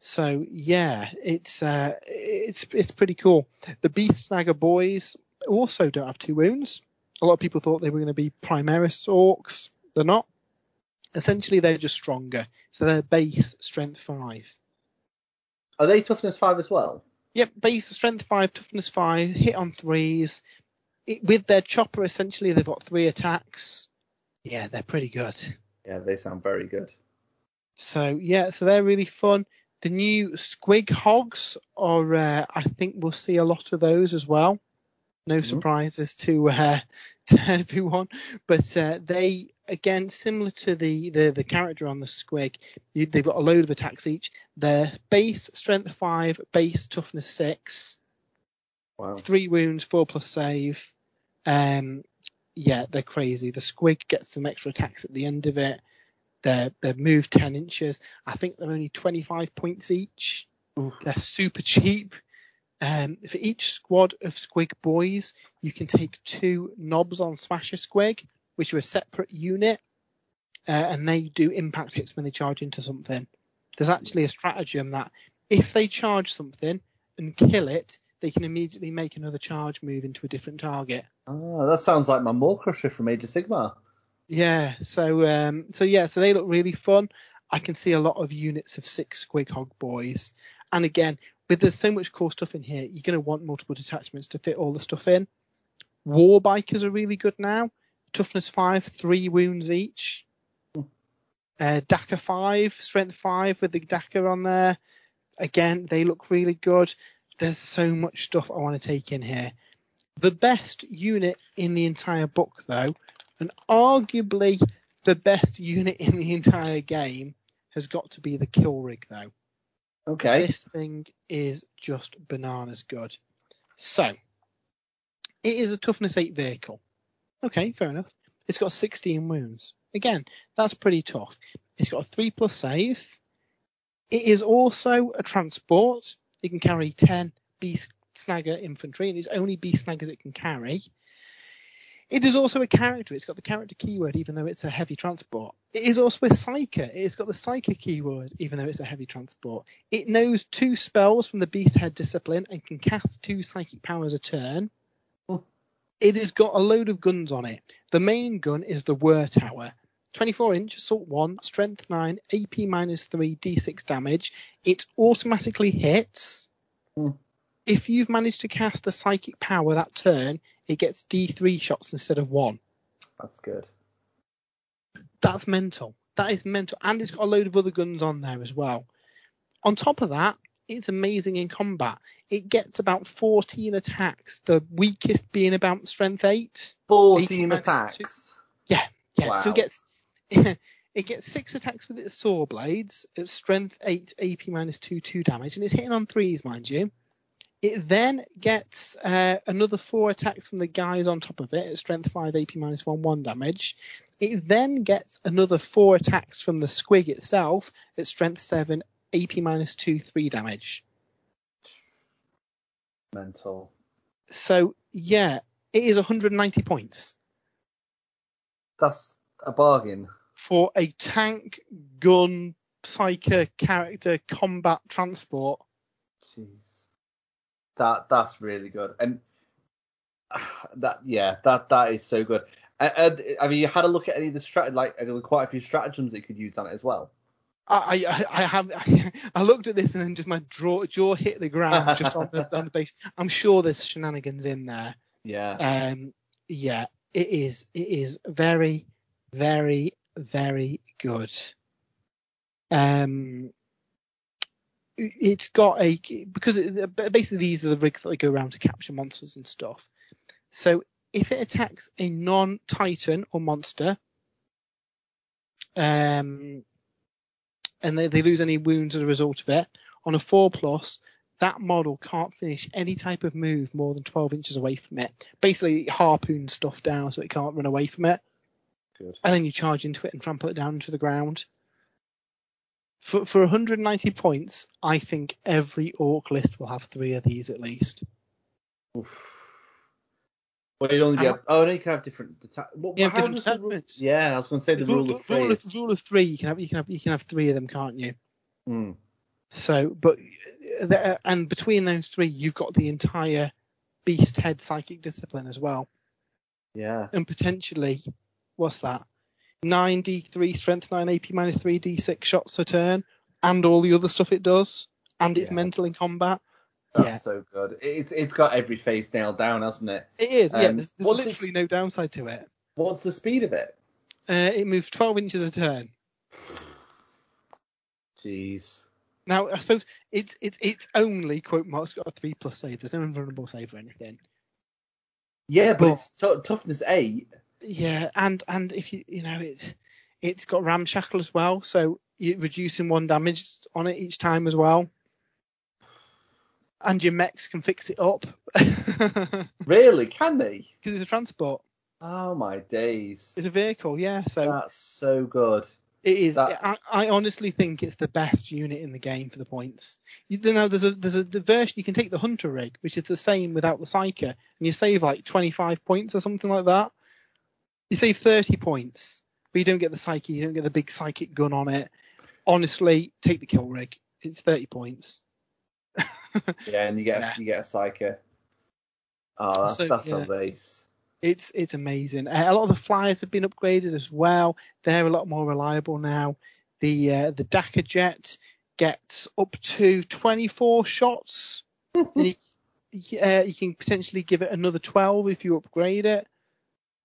[SPEAKER 2] So yeah, it's uh, it's it's pretty cool. The Beast Snagga boys also don't have two wounds. A lot of people thought they were going to be Primaris Orks. They're not. Essentially, they're just stronger. So they're base strength five.
[SPEAKER 1] Are they toughness five as well?
[SPEAKER 2] Yep, base strength five, toughness five, hit on threes. It, with their chopper, essentially, they've got three attacks. Yeah, they're pretty good.
[SPEAKER 1] Yeah, they sound very good.
[SPEAKER 2] So yeah, so they're really fun. The new Squig Hogs are, uh, I think we'll see a lot of those as well. No
[SPEAKER 1] Mhm.
[SPEAKER 2] surprises to uh, *laughs* to everyone, but uh, they again similar to the the, the character on the Squig, you, they've got a load of attacks each. Their base strength five, base toughness six,
[SPEAKER 1] Wow.
[SPEAKER 2] three wounds, four plus save. Um, yeah, they're crazy. The Squig gets some extra attacks at the end of it. They're they're moved ten inches. I think they're only twenty five points each. They're super cheap. Um, for each squad of Squig boys, you can take two knobs on Smasha Squig, which are a separate unit, uh, and they do impact hits when they charge into something. There's actually a stratagem that if they charge something and kill it, they can immediately make another charge move into a different target.
[SPEAKER 1] Ah, that sounds like my Maw-krusha from Age of Sigmar.
[SPEAKER 2] Yeah, so um, so yeah, so they look really fun. I can see a lot of units of six Squig Hog boys. And again, with there's so much cool stuff in here, you're going to want multiple detachments to fit all the stuff in. War bikers are really good now. Toughness five, three wounds each. Uh, Dakka five, strength five with the Dakka on there. Again, they look really good. There's so much stuff I want to take in here. The best unit in the entire book, though, and arguably the best unit in the entire game, has got to be the kill rig, though.
[SPEAKER 1] Okay.
[SPEAKER 2] This thing is just bananas good. So, it is a toughness 8 vehicle. Okay, fair enough. It's got 16 wounds. Again, that's pretty tough. It's got a 3 plus save. It is also a transport. It can carry 10 Beast Snagga infantry, and it's only Beast Snaggas it can carry. It is also a character. It's got the character keyword, even though it's a heavy transport. It is also a psyker. It's got the psyker keyword, even though it's a heavy transport. It knows two spells from the beast head discipline and can cast two psychic powers a turn.
[SPEAKER 1] Hmm.
[SPEAKER 2] It has got a load of guns on it. The main gun is the Wurrtower. 24 inch, assault 1, strength 9, AP minus 3, d6 damage. It automatically hits.
[SPEAKER 1] Hmm.
[SPEAKER 2] If you've managed to cast a psychic power that turn, it gets d3 shots instead of 1.
[SPEAKER 1] That's good.
[SPEAKER 2] That's mental. That is mental. And it's got a load of other guns on there as well. On top of that, it's amazing in combat. It gets about 14 attacks, the weakest being about strength 8.
[SPEAKER 1] 14
[SPEAKER 2] minus
[SPEAKER 1] attacks.
[SPEAKER 2] Yeah,
[SPEAKER 1] Wow.
[SPEAKER 2] so it gets *laughs* it gets six attacks with its saw blades. It's strength eight, AP minus two, two damage, and it's hitting on threes, mind you. It then gets uh, another four attacks from the guys on top of it at strength five, AP minus one, one damage. It then gets another four attacks from the squig itself at strength seven, AP minus two, three damage.
[SPEAKER 1] Mental.
[SPEAKER 2] So yeah, it is 190 points.
[SPEAKER 1] That's a bargain.
[SPEAKER 2] for a tank, gun, psyker, character, combat, transport.
[SPEAKER 1] Jeez. That that's really good. And *sighs* that yeah, that that is so good. And, and have you had a look at any of the strat like uh, quite a few stratagems that you could use on it as well?
[SPEAKER 2] I, I, I have *laughs* I looked at this and then just my jaw, jaw hit the ground just on the on the base. I'm sure there's shenanigans in there.
[SPEAKER 1] Yeah.
[SPEAKER 2] Um, yeah, it is it is very very very good. Um, it- it's got a because it, basically these are the rigs that go around to capture monsters and stuff. So if it attacks a non-titan or monster, um, and they, they lose any wounds as a result of it, on a four plus, that model can't finish any type of move more than 12 inches away from it. Basically, harpoon stuff down so it can't run away from it
[SPEAKER 1] Good.
[SPEAKER 2] and then you charge into it and trample it down into the ground. For for 190 points, I think every Ork list will have three of these at least.
[SPEAKER 1] Oof. Well, you only get. Oh, no, you can have different. Deta- what,
[SPEAKER 2] have different
[SPEAKER 1] rule- Yeah, I was going to say the rule of three.
[SPEAKER 2] rule, of, rule of three, you can have you can have you can have three of them, can't you?
[SPEAKER 1] Hmm.
[SPEAKER 2] So, but uh, and between those three, you've got the entire beast head psychic discipline as well,
[SPEAKER 1] Yeah.
[SPEAKER 2] and potentially, what's that? 9d3 strength 9 AP minus 3 d6 shots a turn, and all the other stuff it does, and it's
[SPEAKER 1] Yeah.
[SPEAKER 2] mental in combat.
[SPEAKER 1] That's
[SPEAKER 2] Yeah.
[SPEAKER 1] so good. It's it's got every phase nailed down, hasn't it?
[SPEAKER 2] It is, yeah.
[SPEAKER 1] Um,
[SPEAKER 2] There's, there's literally
[SPEAKER 1] its-
[SPEAKER 2] no downside to it.
[SPEAKER 1] What's the speed of it?
[SPEAKER 2] Uh, it moves 12 inches a turn.
[SPEAKER 1] Jeez.
[SPEAKER 2] Now, I suppose it's it's it's only quote marks got a three plus save. There's no invulnerable save or anything.
[SPEAKER 1] Yeah, but
[SPEAKER 2] But-
[SPEAKER 1] it's t- toughness eight.
[SPEAKER 2] Yeah, and and if you you know it's it's got ramshackle as well, so you're reducing one damage on it each time as well. And your Meks can fix it up *laughs*
[SPEAKER 1] Really? Can they?
[SPEAKER 2] Because it's a transport.
[SPEAKER 1] Oh my days.
[SPEAKER 2] It's a vehicle, yeah. So
[SPEAKER 1] That's so good.
[SPEAKER 2] It is.
[SPEAKER 1] That-
[SPEAKER 2] I, I honestly think it's the best unit in the game for the points. You know, there's a there's a the version you can take the hunter rig, which is the same without the psyker, and you save like 25 points or something like that. You save 30 points, but you don't get the psyche. You don't get the big psychic gun on it. Honestly, take the kill rig. It's 30 points. *laughs*
[SPEAKER 1] Yeah, and you get
[SPEAKER 2] Yeah.
[SPEAKER 1] you get a psyker. Oh, that,
[SPEAKER 2] So,
[SPEAKER 1] that
[SPEAKER 2] yeah.
[SPEAKER 1] sounds ace.
[SPEAKER 2] It's it's amazing. Uh, a lot of the flyers have been upgraded as well. They're a lot more reliable now. The uh, the Dakkajet gets up to 24 shots. *laughs* and you, uh, you can potentially give it another 12 if you upgrade it.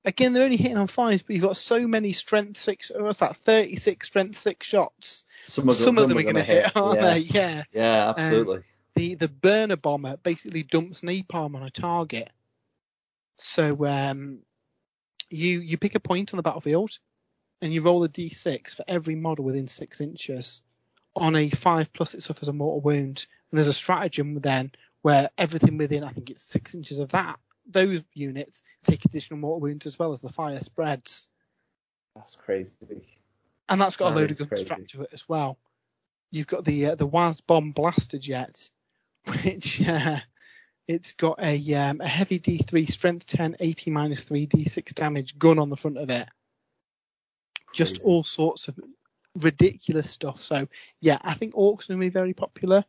[SPEAKER 2] Again, they're only hitting on fives, but you've got so many strength six. What's that? 36 strength six shots.
[SPEAKER 1] Some of them,
[SPEAKER 2] Some of them are going to hit, aren't
[SPEAKER 1] yeah.
[SPEAKER 2] they? Yeah.
[SPEAKER 1] Yeah, absolutely.
[SPEAKER 2] The the burner bomber basically dumps napalm on a target. So um, you you pick a point on the battlefield, and you roll a d6 for every model within six inches. On a five plus, it suffers a mortal wound, and there's a stratagem then where everything within I think it's six inches of that those units take additional mortal wounds as well as the fire spreads.
[SPEAKER 1] That's crazy.
[SPEAKER 2] And that's got
[SPEAKER 1] That
[SPEAKER 2] a load of guns
[SPEAKER 1] crazy.
[SPEAKER 2] strapped to it as well. You've got the uh, the Wazbom Blastajet, *laughs* which uh, it's got a um, a heavy D3 strength 10 AP minus 3 D6 damage gun on the front of it. Just
[SPEAKER 1] Crazy.
[SPEAKER 2] all sorts of ridiculous stuff. So yeah, I think Orks are going to be very popular.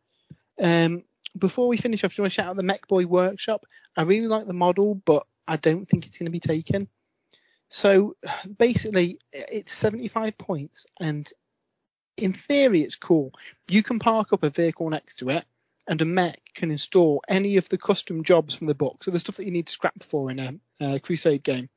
[SPEAKER 2] Um, before we finish off, do you want to shout out the Mekboy Workshop? I really like the model, but I don't think it's going to be taken. So basically, it's 75 points, and in theory, it's cool. You can park up a vehicle next to it, and a Mek can install any of the custom jobs from the book. So the stuff that you need scrap for in a, uh Crusade game.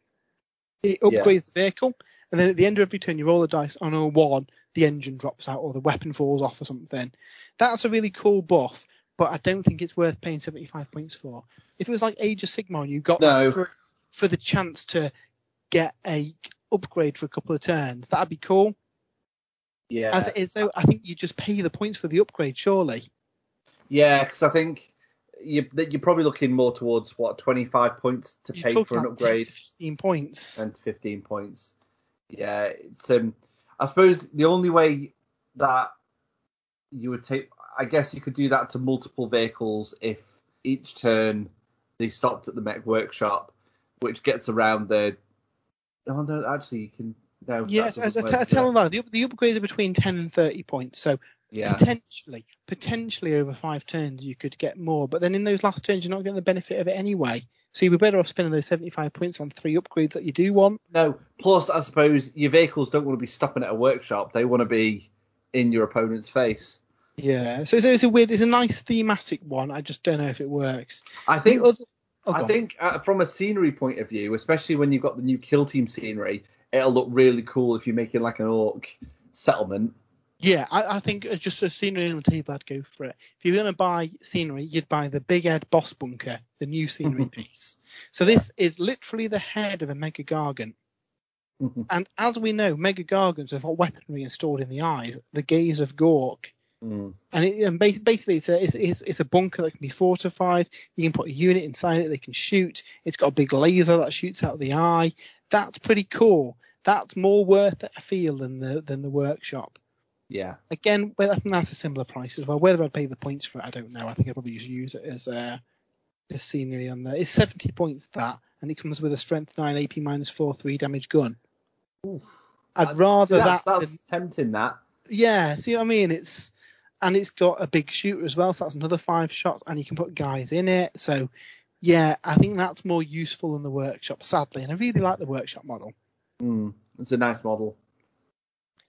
[SPEAKER 2] It
[SPEAKER 1] Yeah.
[SPEAKER 2] upgrades the vehicle, and then at the end of every turn, you roll a dice on a one, the engine drops out or the weapon falls off or something. That's a really cool buff, but I don't think it's worth paying 75 points for. If it was like Age of Sigmar and you got
[SPEAKER 1] No.
[SPEAKER 2] for, for the chance to get a upgrade for a couple of turns, that'd be cool.
[SPEAKER 1] Yeah.
[SPEAKER 2] As it is though, I think you just pay the points for the upgrade, surely.
[SPEAKER 1] Yeah, because I think you, you're probably looking more towards what 25 points to
[SPEAKER 2] You're
[SPEAKER 1] pay for an
[SPEAKER 2] about 10
[SPEAKER 1] upgrade
[SPEAKER 2] to 15 points.
[SPEAKER 1] and 15 points. Yeah, it's um. I suppose the only way that you would take, I guess you could do that to multiple vehicles if each turn they stopped at the Mek workshop, which gets around the. Oh no, actually you can. No,
[SPEAKER 2] Yes, I,
[SPEAKER 1] I
[SPEAKER 2] uh, uh,
[SPEAKER 1] work,
[SPEAKER 2] tell
[SPEAKER 1] yeah.
[SPEAKER 2] them that the, the upgrades are between 10 and 30 points. So
[SPEAKER 1] Yeah,
[SPEAKER 2] potentially, potentially over five turns you could get more, but then in those last turns you're not getting the benefit of it anyway. So you'd be better off spending those 75 points on three upgrades that you do want.
[SPEAKER 1] No. Plus, I suppose your vehicles don't want to be stopping at a workshop. They want to be in your opponent's face.
[SPEAKER 2] Yeah. So it's, it's a weird, it's a nice thematic one. I just don't know if it works.
[SPEAKER 1] I think.
[SPEAKER 2] other, oh,
[SPEAKER 1] I think uh, from a scenery point of view, especially when you've got the new kill team scenery, it'll look really cool if you're making like an Ork settlement.
[SPEAKER 2] Yeah, I, I think just a scenery on the table, I'd go for it. If you're going to buy scenery, you'd buy the Big'Ed Bossbunka, the new scenery *laughs* piece. So this is literally the head of a Mega Gargant. And as we know, Mega Gargants have got weaponry installed in the eyes, the gaze of Gork.
[SPEAKER 1] Mm.
[SPEAKER 2] And, it, and basically, it's a, it's, it's, a bunker that can be fortified. You can put a unit inside it, they can shoot. It's got a big laser that shoots out the eye. That's pretty cool. That's more worth a I feel, than the than the workshop.
[SPEAKER 1] Yeah.
[SPEAKER 2] Again, well, I think that's a similar price as well. Whether I'd pay the points for it, I don't know. I think I'd probably just use it as uh, as scenery on there. It's 70 points that, and it comes with a strength 9 AP minus 4 3 damage gun. I'd
[SPEAKER 1] That-
[SPEAKER 2] rather
[SPEAKER 1] see, that's,
[SPEAKER 2] that.
[SPEAKER 1] That's
[SPEAKER 2] than-
[SPEAKER 1] tempting. That.
[SPEAKER 2] yeah, see what I mean? It's and it's got a big shooter as well, so that's another five shots, and you can put guys in it. So yeah, I think that's more useful than the workshop, sadly, and I really like the workshop model.
[SPEAKER 1] Mm. It's a nice model.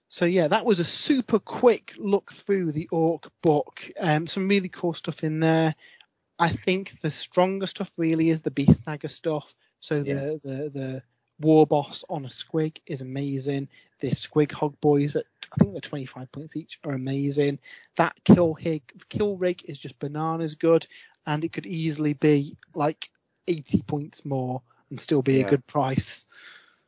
[SPEAKER 2] So yeah, that was a super quick look through the Ork book. Um, some really cool stuff in there. I think the stronger stuff really is the Beast Snagga stuff. So
[SPEAKER 1] Yeah.
[SPEAKER 2] the the the War Boss on a Squig is amazing. The Squig Hog Boys at I think they're 25 points each are amazing. That Kill Hig Kill Rig is just bananas good, and it could easily be like 80 points more and still be
[SPEAKER 1] Yeah.
[SPEAKER 2] a good price.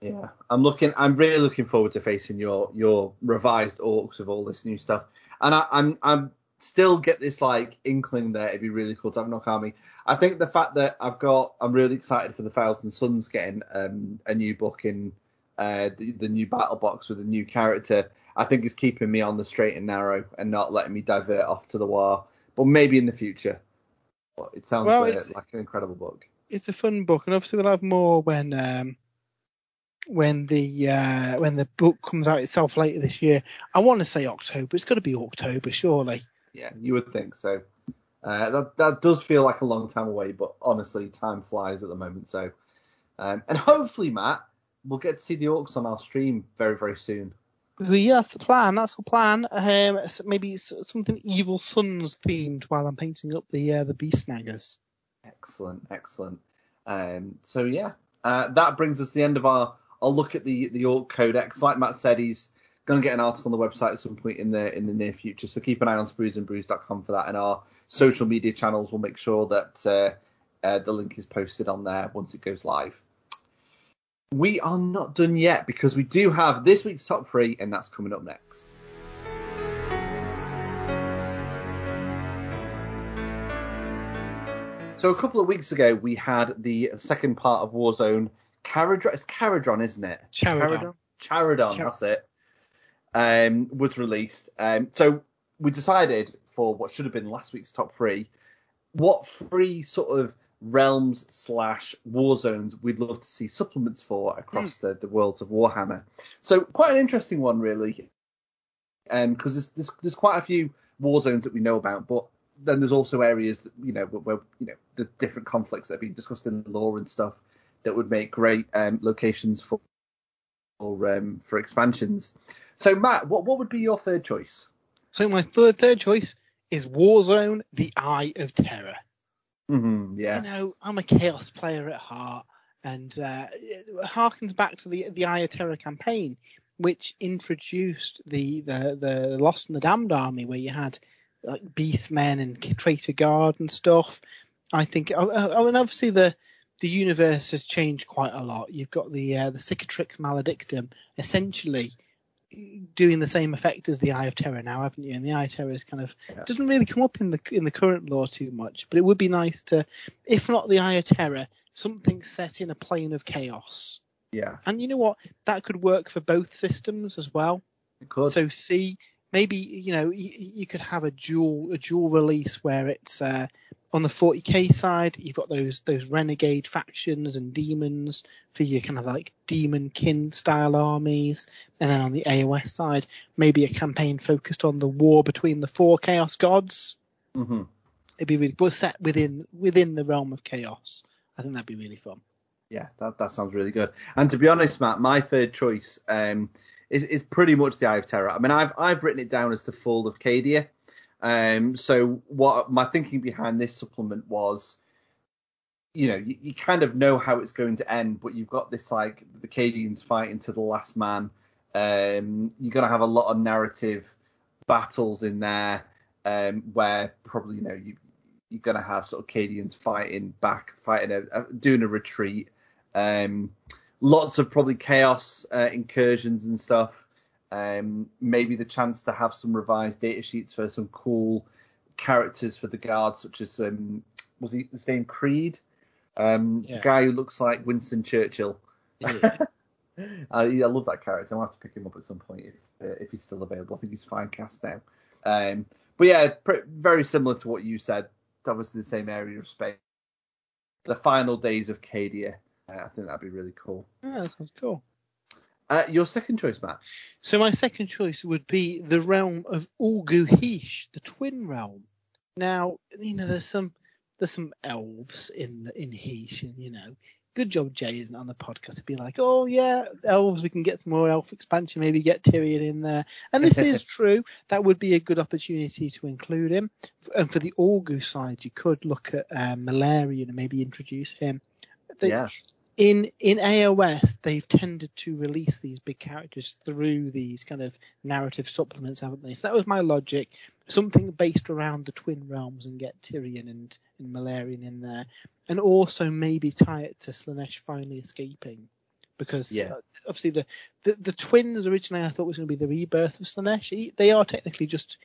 [SPEAKER 1] Yeah, I'm looking. I'm really looking forward to facing your your revised Orks with all this new stuff. And I, I'm I'm still get this like inkling there. It'd be really cool to have Ork army. I think the fact that I've got, I'm really excited for the Thousand Sons getting um, a new book in uh, the, the new battle box with a new character. I think is keeping me on the straight and narrow and not letting me divert off to the war. But maybe in the future. It sounds
[SPEAKER 2] Well,
[SPEAKER 1] uh, like an incredible book.
[SPEAKER 2] it's a fun book, and obviously we'll have more when um, when the uh, when the book comes out itself later this year. I want to say October. It's got to be October, surely.
[SPEAKER 1] Yeah, you would think so. Uh, that that does feel like a long time away, but honestly, time flies at the moment. So, um, and hopefully, Matt, we'll get to see the Orks on our stream very, very soon.
[SPEAKER 2] The plan. That's the plan. Um, maybe something Evil Sunz themed while I'm painting up the uh, the Beast Snaggas.
[SPEAKER 1] Excellent, excellent. Um, so yeah, uh, that brings us to the end of our. I'll look at the the Ork Codex. Like Matt said, he's going to get an article on the website at some point in the in the near future. So keep an eye on spruesandbrews.com for that, and our social media channels will make sure that uh, uh, the link is posted on there once it goes live. We are not done yet because we do have this week's top three, and that's coming up next. So a couple of weeks ago, we had the second part of Warzone. Caradron, it's Caradron, isn't it?
[SPEAKER 2] Charadon.
[SPEAKER 1] Charadon, Char- that's it. Um, was released. Um, so we decided for what should have been last week's top three, what three sort of realms slash war zones we'd love to see supplements for across mm. the, the worlds of Warhammer. So quite an interesting one really, because um, there's, there's, there's quite a few war zones that we know about, but then there's also areas that you know where you know the different conflicts that have been discussed in the lore and stuff that would make great um, locations for for, um, for expansions. So Matt, what what would be your third choice?
[SPEAKER 2] So my third third choice is Warzone: The Eye of Terror.
[SPEAKER 1] Mm-hmm, yeah.
[SPEAKER 2] You know, I'm a chaos player at heart, and uh, it harkens back to the the Eye of Terror campaign, which introduced the the the Lost and the Damned army, where you had like Beastmen and Traitor Guard and stuff. I think, oh, oh, and obviously the the universe has changed quite a lot. You've got the uh, the Cicatrix Maledictum essentially doing the same effect as the Eye of Terror now, haven't you? And the Eye of Terror is kind of yeah. doesn't really come up in the in the current lore too much, but it would be nice to, if not the Eye of Terror, something set in a plane of chaos.
[SPEAKER 1] Yeah.
[SPEAKER 2] And you know what? That could work for both systems as well.
[SPEAKER 1] It could.
[SPEAKER 2] So see, maybe you know you, you could have a dual a dual release where it's uh, on the 40k side, you've got those those renegade factions and demons for your kind of like demon kin style armies, and then on the AOS side, maybe a campaign focused on the war between the four chaos gods.
[SPEAKER 1] Mm-hmm.
[SPEAKER 2] It'd be really, but set within within the realm of chaos. I think that'd be really fun.
[SPEAKER 1] Yeah, that that sounds really good. And to be honest, Matt, my third choice um, is is pretty much the Eye of Terror. I mean, I've I've written it down as the Fall of Cadia. Um, so what my thinking behind this supplement was, you know, you, you, kind of know how it's going to end, but you've got this like the Cadians fighting to the last man. Um, you're gonna have a lot of narrative battles in there, um, where probably you know you you're gonna have sort of Cadians fighting back, fighting a, a doing a retreat. Um, lots of probably chaos uh, incursions and stuff. Um, maybe the chance to have some revised data sheets for some cool characters for the guards, such as um, was he his name Creed, um, yeah. the guy who looks like Winston Churchill. Yeah. *laughs* I, I love that character. I'll have to pick him up at some point if uh, if he's still available. I think he's Finecast now. Um, but yeah, pre- very similar to what you said. Obviously the same area of space. The final days of Cadia. I think that'd be really cool.
[SPEAKER 2] Yeah, that sounds cool.
[SPEAKER 1] Uh, your second choice, Matt.
[SPEAKER 2] So my second choice would be the realm of Ulgu-Hysh, the Twin Realm. Now, you know, there's some there's some elves in the, in Hysh, and you know, good job Jay isn't on the podcast to be like, oh yeah, elves, we can get some more elf expansion, maybe get Tyrion in there. And this is *laughs* true. That would be a good opportunity to include him. And for the Ulgu side, you could look at um, Malerion and maybe introduce him.
[SPEAKER 1] The, yeah
[SPEAKER 2] in in AOS they've tended to release these big characters through these kind of narrative supplements, haven't they? So that was my logic. Something based around the twin realms and get Tyrion and, and Malerion in there. And also maybe tie it to Slaanesh finally escaping. Because
[SPEAKER 1] yeah.
[SPEAKER 2] uh, obviously the, the, the twins originally I thought was going to be the rebirth of Slaanesh. They are technically just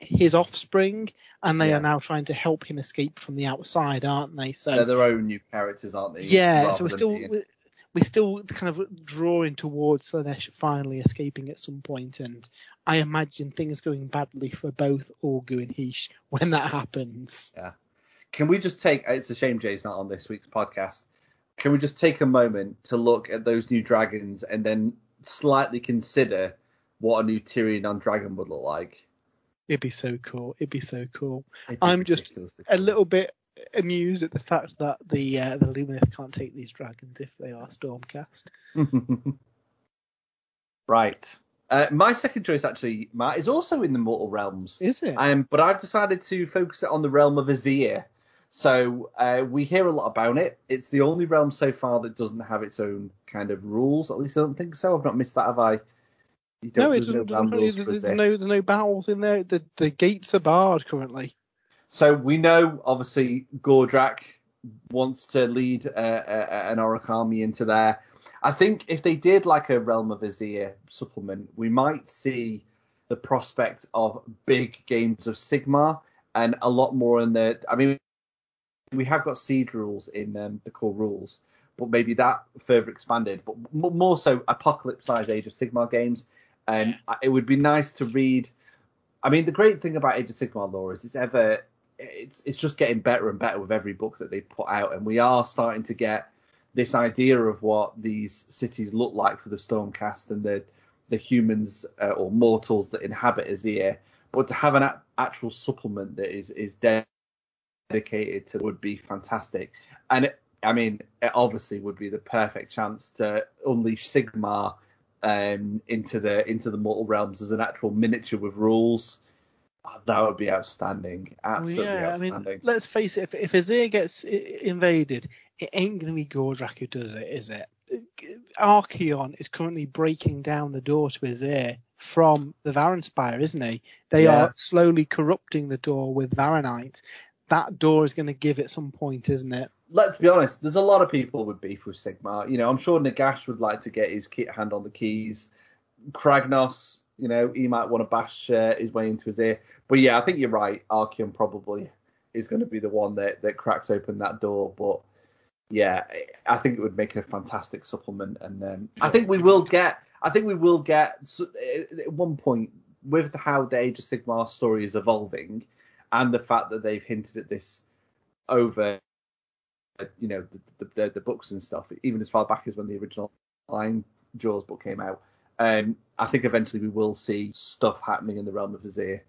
[SPEAKER 2] his offspring, and they yeah. are now trying to help him escape from the outside, aren't they? So
[SPEAKER 1] they're their own new characters, aren't they?
[SPEAKER 2] Yeah. So we're still being... we're still kind of drawing towards Slaanesh finally escaping at some point, and I imagine things going badly for both Ulgu and Hysh when that happens.
[SPEAKER 1] Yeah. Can we just take? It's a shame Jay's not on this week's podcast. Can we just take a moment to look at those new dragons and then slightly consider what a new Tyrion on dragon would look like?
[SPEAKER 2] It'd be so cool. It'd be so cool. Be I'm just a little bit amused at the fact that the uh, the Lumineth can't take these dragons if they are Stormcast. *laughs*
[SPEAKER 1] right. Uh, my second choice, actually, Matt, is also in the Mortal Realms.
[SPEAKER 2] Is it?
[SPEAKER 1] Um, but I've decided to focus it on the realm of Azyr. So uh, we hear a lot about it. It's the only realm so far that doesn't have its own kind of rules. At least I don't think so. I've not missed that, have I?
[SPEAKER 2] No, it's, no, there's, there's no, there's no battles in there. The the gates are barred currently.
[SPEAKER 1] So we know, obviously, Gordrakk wants to lead uh, uh, an Orruk army into there. I think if they did like a Realm of Azyr supplement, we might see the prospect of big games of Sigmar and a lot more in the. I mean, we have got seed rules in um, the core rules, but maybe that further expanded. But more so, apocalypse size Age of Sigmar games, and it would be nice to read. I mean, the great thing about Age of Sigmar lore is it's ever it's it's just getting better and better with every book that they put out, and we are starting to get this idea of what these cities look like for the Stormcast and the the humans uh, or mortals that inhabit Azyr. But to have an a- actual supplement that is is dedicated to would be fantastic. And it, I mean, it obviously would be the perfect chance to unleash Sigmar um, into the into the mortal realms as an actual miniature with rules. Oh, that would be outstanding. Absolutely well, yeah, outstanding. I mean,
[SPEAKER 2] let's face it, if, if Azyr gets invaded, it ain't going to be Gordrakk who does it, is it? Archaon is currently breaking down the door to Azyr from the Varanspire, isn't he? They yeah. are slowly corrupting the door with Varanite. That door is going to give at some point, isn't it?
[SPEAKER 1] Let's be honest. There's a lot of people with beef with Sigmar. You know, I'm sure Nagash would like to get his kit hand on the keys. Kragnos, you know, he might want to bash uh, his way into his ear. But yeah, I think you're right. Archaon probably is going to be the one that, that cracks open that door. But yeah, I think it would make a fantastic supplement, and um, I think we will get. I think we will get at one point with how the Age of Sigmar story is evolving, and the fact that they've hinted at this over, you know, the, the, the books and stuff, even as far back as when the original Iron Jaws book came out. Um, I think eventually we will see stuff happening in the realm of Azyr.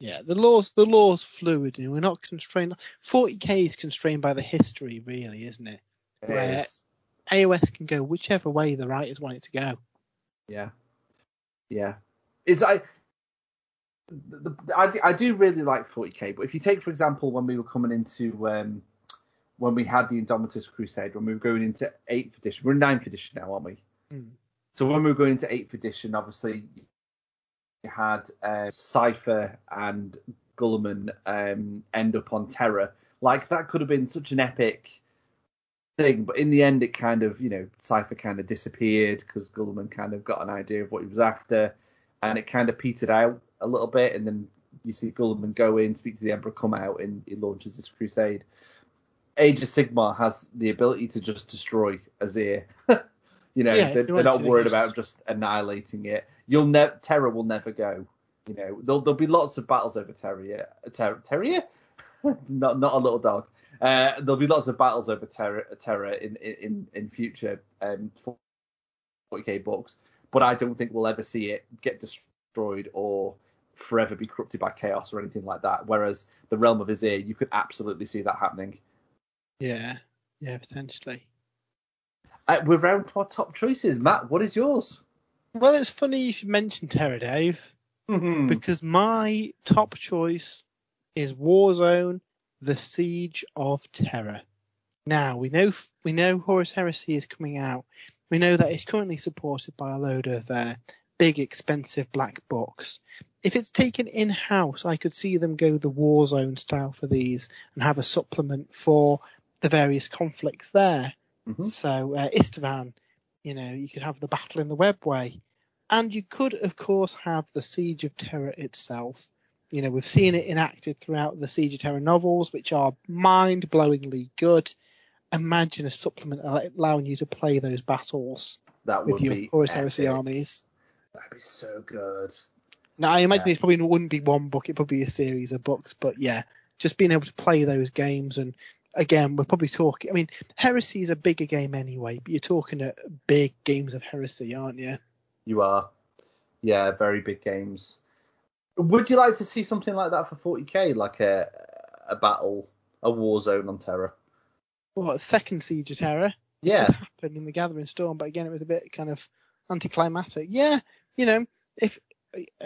[SPEAKER 2] Yeah, the laws the law's fluid, and we're not constrained. 40k is constrained by the history, really, isn't it?
[SPEAKER 1] it Where is.
[SPEAKER 2] AOS can go whichever way the writers want it to go.
[SPEAKER 1] Yeah, yeah. It's I. The, the, I, I do really like 40k, but if you take, for example, when we were coming into um, when we had the Indomitus Crusade, when we were going into eighth edition, we're in ninth edition now, aren't we?
[SPEAKER 2] Mm.
[SPEAKER 1] So when we were going into eighth edition, obviously you had uh, Cypher and Guilliman um, end up on Terra. Like that could have been such an epic thing, but in the end, it kind of, you know, Cypher kind of disappeared because Guilliman kind of got an idea of what he was after, and it kind of petered out a little bit. And then you see Guilliman go in, speak to the Emperor, come out, and he launches this crusade. Age of Sigmar has the ability to just destroy Azyr. *laughs* You know, yeah, they're, they're not worried about just annihilating it. You'll never Terra will never go. You know, there'll, there'll be lots of battles over Terra. Ter- Terrier, *laughs* not not a little dog. Uh, there'll be lots of battles over Terra, Terra in in in future um, 40k books, but I don't think we'll ever see it get destroyed or forever be corrupted by chaos or anything like that. Whereas the realm of Azyr, you could absolutely see that happening.
[SPEAKER 2] Yeah, yeah, potentially.
[SPEAKER 1] Uh, we're round to our top choices. Matt, what is yours?
[SPEAKER 2] Well, it's funny you should mention Terra, Dave,
[SPEAKER 1] mm-hmm.
[SPEAKER 2] because my top choice is Warzone: The Siege of Terra. Now we know we know Horus Heresy is coming out. We know that it's currently supported by a load of uh, big, expensive black books. If it's taken in house, I could see them go the Warzone style for these and have a supplement for the various conflicts there.
[SPEAKER 1] Mm-hmm.
[SPEAKER 2] So uh, Isstvan, you know, you could have the battle in the webway, and you could, of course, have the Siege of Terra itself. You know, we've seen it enacted throughout the Siege of Terra novels, which are mind-blowingly good. Imagine a supplement allowing you to play those battles
[SPEAKER 1] that
[SPEAKER 2] with your
[SPEAKER 1] Horus
[SPEAKER 2] Heresy armies.
[SPEAKER 1] That'd be so good.
[SPEAKER 2] Now, I imagine yeah. it probably wouldn't be one book; it would probably be a series of books. But yeah, just being able to play those games and again, we're probably talking. I mean, Heresy is a bigger game anyway, but you're talking at big games of Heresy, aren't you?
[SPEAKER 1] You are. Yeah, very big games. Would you like to see something like that for 40k, like a a battle, a war zone on Terra?
[SPEAKER 2] Well, a second Siege of Terra.
[SPEAKER 1] Yeah.
[SPEAKER 2] Happened in the Gathering Storm, but again, it was a bit kind of anticlimactic. Yeah, you know, if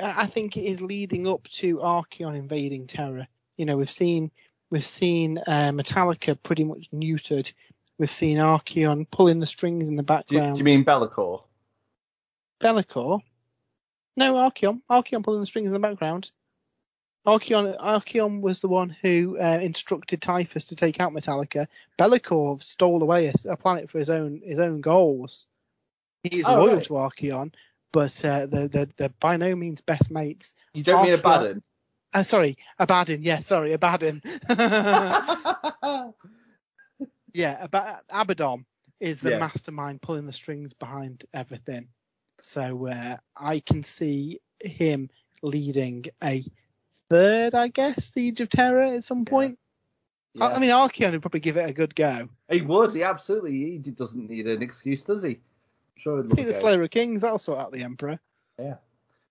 [SPEAKER 2] I think it is leading up to Archaon invading Terra. You know, we've seen we've seen uh, Metalica pretty much neutered. We've seen Archaon pulling the strings in the
[SPEAKER 1] Do
[SPEAKER 2] background.
[SPEAKER 1] do you mean Be'lakor?
[SPEAKER 2] Be'lakor? No, Archaon. Archaon pulling the strings in the background. Archaon, Archaon was the one who uh, instructed Typhus to take out Metalica. Be'lakor stole away a, a planet for his own his own goals. He's
[SPEAKER 1] Oh,
[SPEAKER 2] loyal
[SPEAKER 1] right.
[SPEAKER 2] to Archaon, but uh, they're, they're, they're by no means best mates.
[SPEAKER 1] You don't mean
[SPEAKER 2] Archaon-
[SPEAKER 1] Abaddon?
[SPEAKER 2] Uh, sorry, Abaddon. Yeah, sorry, Abaddon. *laughs* yeah, Ab- Abaddon is the
[SPEAKER 1] Yeah.
[SPEAKER 2] mastermind pulling the strings behind everything. So uh, I can see him leading a third, I guess, Siege of Terra at some point. I, I mean, Archaon would probably give it a good go.
[SPEAKER 1] he would. He absolutely. He doesn't need an excuse, does he? Sure, he'd love
[SPEAKER 2] Take the. Slayer of Kings, that'll sort out the Emperor.
[SPEAKER 1] Yeah.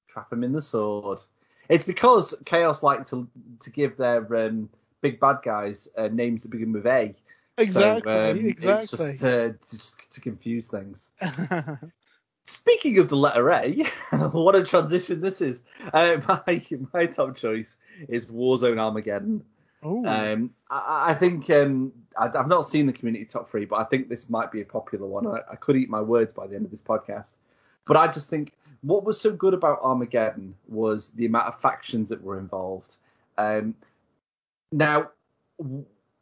[SPEAKER 1] Trap him in the sword. It's because Chaos like to to give their um, big bad guys uh, names that begin with A.
[SPEAKER 2] Exactly,
[SPEAKER 1] so, um,
[SPEAKER 2] exactly.
[SPEAKER 1] It's just uh, to, just to confuse things. *laughs* Speaking of the letter A, *laughs* what a transition this is. Uh, *laughs* my my top choice is Warzone Armageddon.
[SPEAKER 2] Ooh.
[SPEAKER 1] Um, I, I think um, I, I've not seen the community top three, but I think this might be a popular one. I, I could eat my words by the end of this podcast, but I just think what was so good about Armageddon was the amount of factions that were involved. Um, now,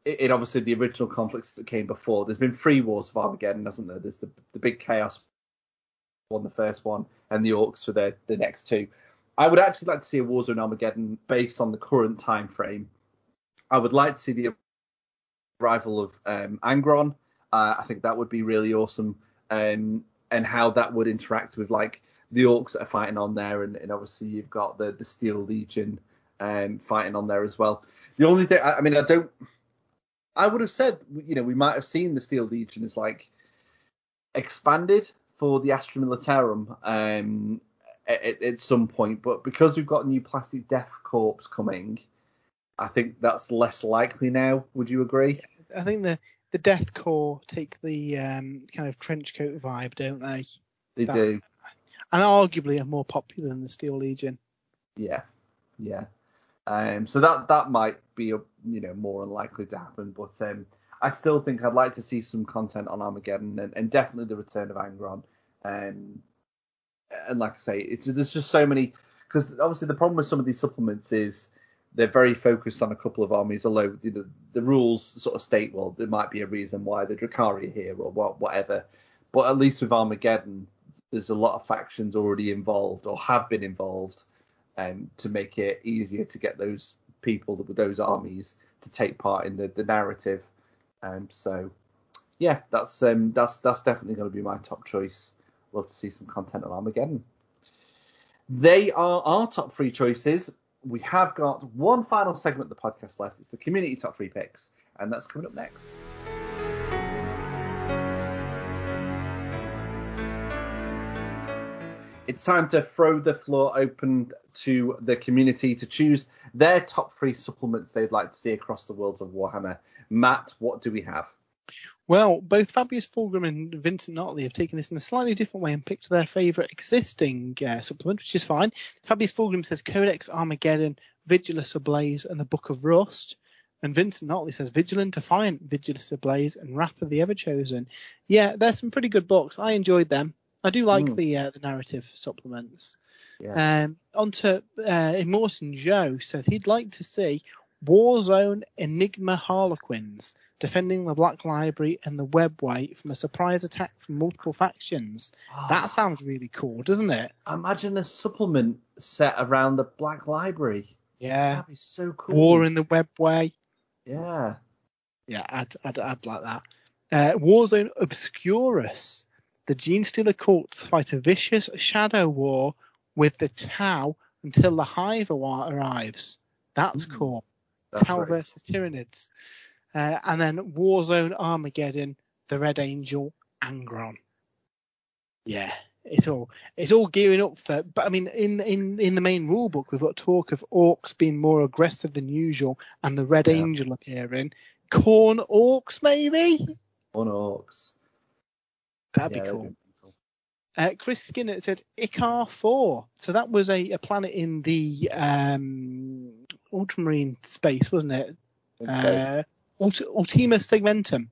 [SPEAKER 1] in obviously the original conflicts that came before, there's been three wars of Armageddon, hasn't there? There's the, the big chaos one, the first one, and the Orcs for the the next two. I would actually like to see a Warzone Armageddon based on the current time frame. I would like to see the arrival of um, Angron. Uh, I think that would be really awesome, um, and how that would interact with like the orcs that are fighting on there, and, and obviously you've got the the Steel Legion um, fighting on there as well. The only thing, I, I mean, I don't. I would have said, you know, we might have seen the Steel Legion as like expanded for the Astra Militarum um, at, at some point, but because we've got new Plastic Death Korps coming, I think that's less likely now. Would you agree?
[SPEAKER 2] I think the the Death Korps take the um, kind of trench coat vibe, don't they?
[SPEAKER 1] They
[SPEAKER 2] That-
[SPEAKER 1] do.
[SPEAKER 2] And arguably are more popular than the Steel Legion.
[SPEAKER 1] Yeah, yeah. Um, so that that might be you know more unlikely to happen, but um, I still think I'd like to see some content on Armageddon and, and definitely the return of Angron. Um, and like I say, it's there's just so many because obviously the problem with some of these supplements is they're very focused on a couple of armies. Although you know, the rules sort of state well there might be a reason why the Drukhari are here or what whatever, but at least with Armageddon there's a lot of factions already involved or have been involved um, to make it easier to get those people those armies to take part in the, the narrative. Um, so yeah, that's um, that's that's definitely going to be my top choice. Love to see some content on Armageddon. They are our top three choices. We have got one final segment of the podcast left. It's the community top three picks, and that's coming up next. It's time to throw the floor open to the community to choose their top three supplements they'd like to see across the worlds of Warhammer. Matt, what do we have?
[SPEAKER 2] Well, both Fabius Fulgrim and Vincent Notley have taken this in a slightly different way and picked their favourite existing uh, supplement, which is fine. Fabius Fulgrim says Codex Armageddon, Vigilus Ablaze, and the Book of Rust. And Vincent Notley says Vigilus Defiant, Vigilus Ablaze, and Wrath of the Everchosen. Yeah, there's some pretty good books. I enjoyed them. I do like
[SPEAKER 1] Mm.
[SPEAKER 2] the uh, the narrative supplements.
[SPEAKER 1] Yeah.
[SPEAKER 2] Um, on to uh, Immortan Joe says he'd like to see Warzone Enigma Harlequins defending the Black Library and the Webway from a surprise attack from multiple factions. That sounds really cool, doesn't it?
[SPEAKER 1] Imagine a supplement set around the Black Library.
[SPEAKER 2] Yeah.
[SPEAKER 1] That'd be so cool.
[SPEAKER 2] War in the Webway.
[SPEAKER 1] Yeah.
[SPEAKER 2] Yeah, I'd, I'd, I'd like that. Uh, Warzone Obscurus. The Genestealer cults fight a vicious shadow war with the Tau until the Hive ar- arrives. That's
[SPEAKER 1] Ooh,
[SPEAKER 2] cool.
[SPEAKER 1] That's
[SPEAKER 2] Tau
[SPEAKER 1] very
[SPEAKER 2] versus Tyranids. Uh, and then Warzone Armageddon, the Red Angel, Angron. Yeah, it's all it's all gearing up for. But I mean, in in in the main rule book, we've got talk of Orks being more aggressive than usual, and the Red
[SPEAKER 1] Yeah.
[SPEAKER 2] Angel appearing. Khorne Orks, maybe.
[SPEAKER 1] Khorne Orks.
[SPEAKER 2] That'd
[SPEAKER 1] Yeah,
[SPEAKER 2] be cool. Uh, Chris Skinner said Ichar 4. So that was a, a planet in the um, ultramarine space, wasn't it?
[SPEAKER 1] Okay.
[SPEAKER 2] Uh, Ult- Ultima Segmentum,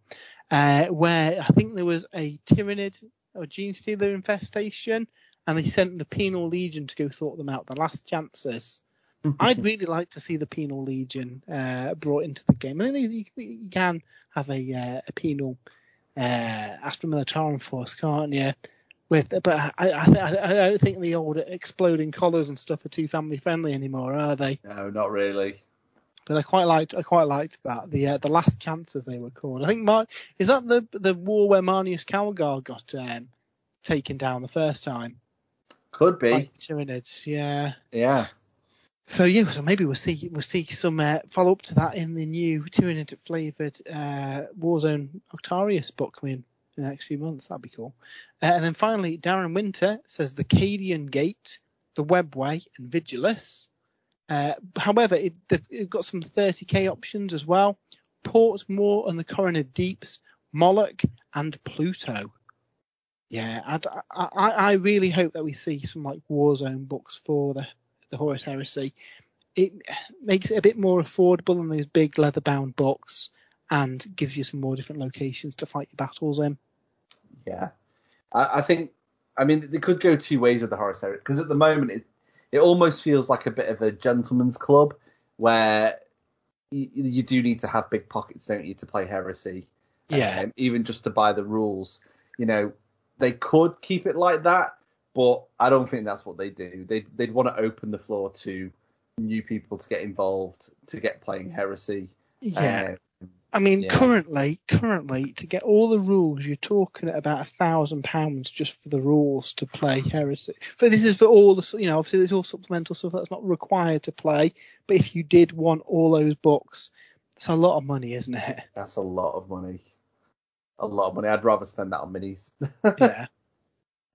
[SPEAKER 2] uh, where I think there was a Tyranid or Genestealer infestation, and they sent the Penal Legion to go sort them out. The last chances. *laughs* I'd really like to see the Penal Legion uh, brought into the game. I think you, you can have a, uh, a penal uh, Militarum force, can't you? With, but I, I, I, don't think the old exploding collars and stuff are too family friendly anymore, are they?
[SPEAKER 1] No, not really.
[SPEAKER 2] But I quite liked, I quite liked that the uh, the last chance as they were called. I think Mar- is that the the war where Marneus Calgar got um, taken down the first time
[SPEAKER 1] Could be.
[SPEAKER 2] Tyranids? Yeah.
[SPEAKER 1] Yeah.
[SPEAKER 2] So yeah, so maybe we'll see we'll see some uh, follow up to that in the new Tyranid flavored uh, Warzone Octarius book coming in the next few months. That'd be cool. Uh, and then finally, Darren Winter says the Cadian Gate, the Webway, and Vigilus. Uh, however, it, they've got some 30k options as well. Portmore and the Coronid Deeps, Moloch, and Pluto. Yeah, I, I, I really hope that we see some like Warzone books for the the Horus Heresy. It makes it a bit more affordable than those big leather bound books and gives you some more different locations to fight your battles in.
[SPEAKER 1] Yeah. I, I think, I mean, they could go two ways with the Horus Heresy because at the moment it, it almost feels like a bit of a gentleman's club where you, you do need to have big pockets, don't you, to play Heresy?
[SPEAKER 2] Yeah.
[SPEAKER 1] Um, even just to buy the rules. You know, they could keep it like that, but I don't think that's what they do. They they'd want to open the floor to new people to get involved, to get playing Heresy.
[SPEAKER 2] Yeah.
[SPEAKER 1] Um,
[SPEAKER 2] I mean,
[SPEAKER 1] yeah.
[SPEAKER 2] currently, currently, to get all the rules, you're talking at about a thousand pounds just for the rules to play Heresy. But this is for all the, you know, obviously there's all supplemental stuff that's not required to play. But if you did want all those books, it's a lot of money, isn't it?
[SPEAKER 1] that's a lot of money. A lot of money. I'd rather spend that on minis. *laughs*
[SPEAKER 2] yeah.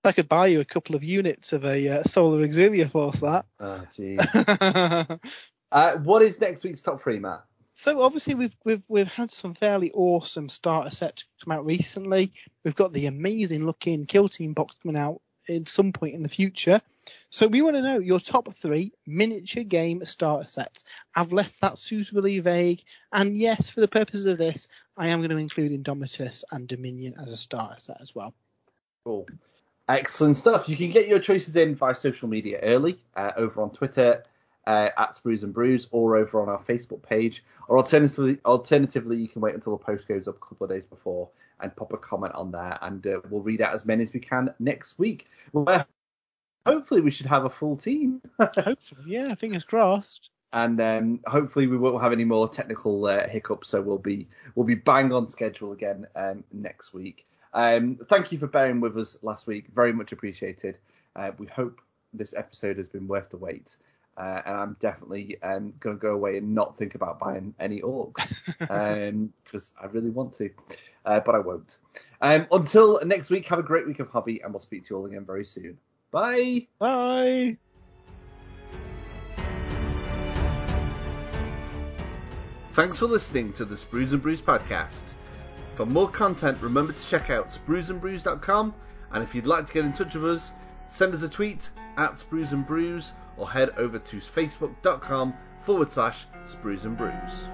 [SPEAKER 2] I could buy you a couple of units of a uh, Solar Auxilia Force. That.
[SPEAKER 1] Oh, jeez. *laughs* uh, what is next week's top three, Matt?
[SPEAKER 2] So obviously we've we've we've had some fairly awesome starter sets come out recently. We've got the amazing looking Kill Team box coming out at some point in the future. So we want to know your top three miniature game starter sets. I've left that suitably vague, and yes, for the purposes of this, I am going to include Indomitus and Dominion as a starter set as well.
[SPEAKER 1] Cool. Excellent stuff. You can get your choices in via social media early, uh, over on Twitter uh, at Sprues and Brews, or over on our Facebook page. Or alternatively, alternatively, you can wait until the post goes up a couple of days before and pop a comment on there, and uh, we'll read out as many as we can next week. Where hopefully we should have a full team, *laughs*
[SPEAKER 2] Hopefully, yeah, fingers crossed.
[SPEAKER 1] and um, hopefully we won't have any more technical uh, hiccups. So we'll be we'll be bang on schedule again um, next week. Um, thank you for bearing with us last week. Very much appreciated. Uh, we hope this episode has been worth the wait. Uh, and I'm definitely um, going to go away and not think about buying any Orks *laughs* because I really want to, uh, but I won't. Um, until next week, have a great week of hobby, and we'll speak to you all again very soon. Bye.
[SPEAKER 2] Bye.
[SPEAKER 1] Thanks for listening to the Sprues and Brews podcast. For more content, remember to check out spruesandbrews.com, and if you'd like to get in touch with us, send us a tweet at Sprues or head over to facebook.com forward slash Sprues and Brews.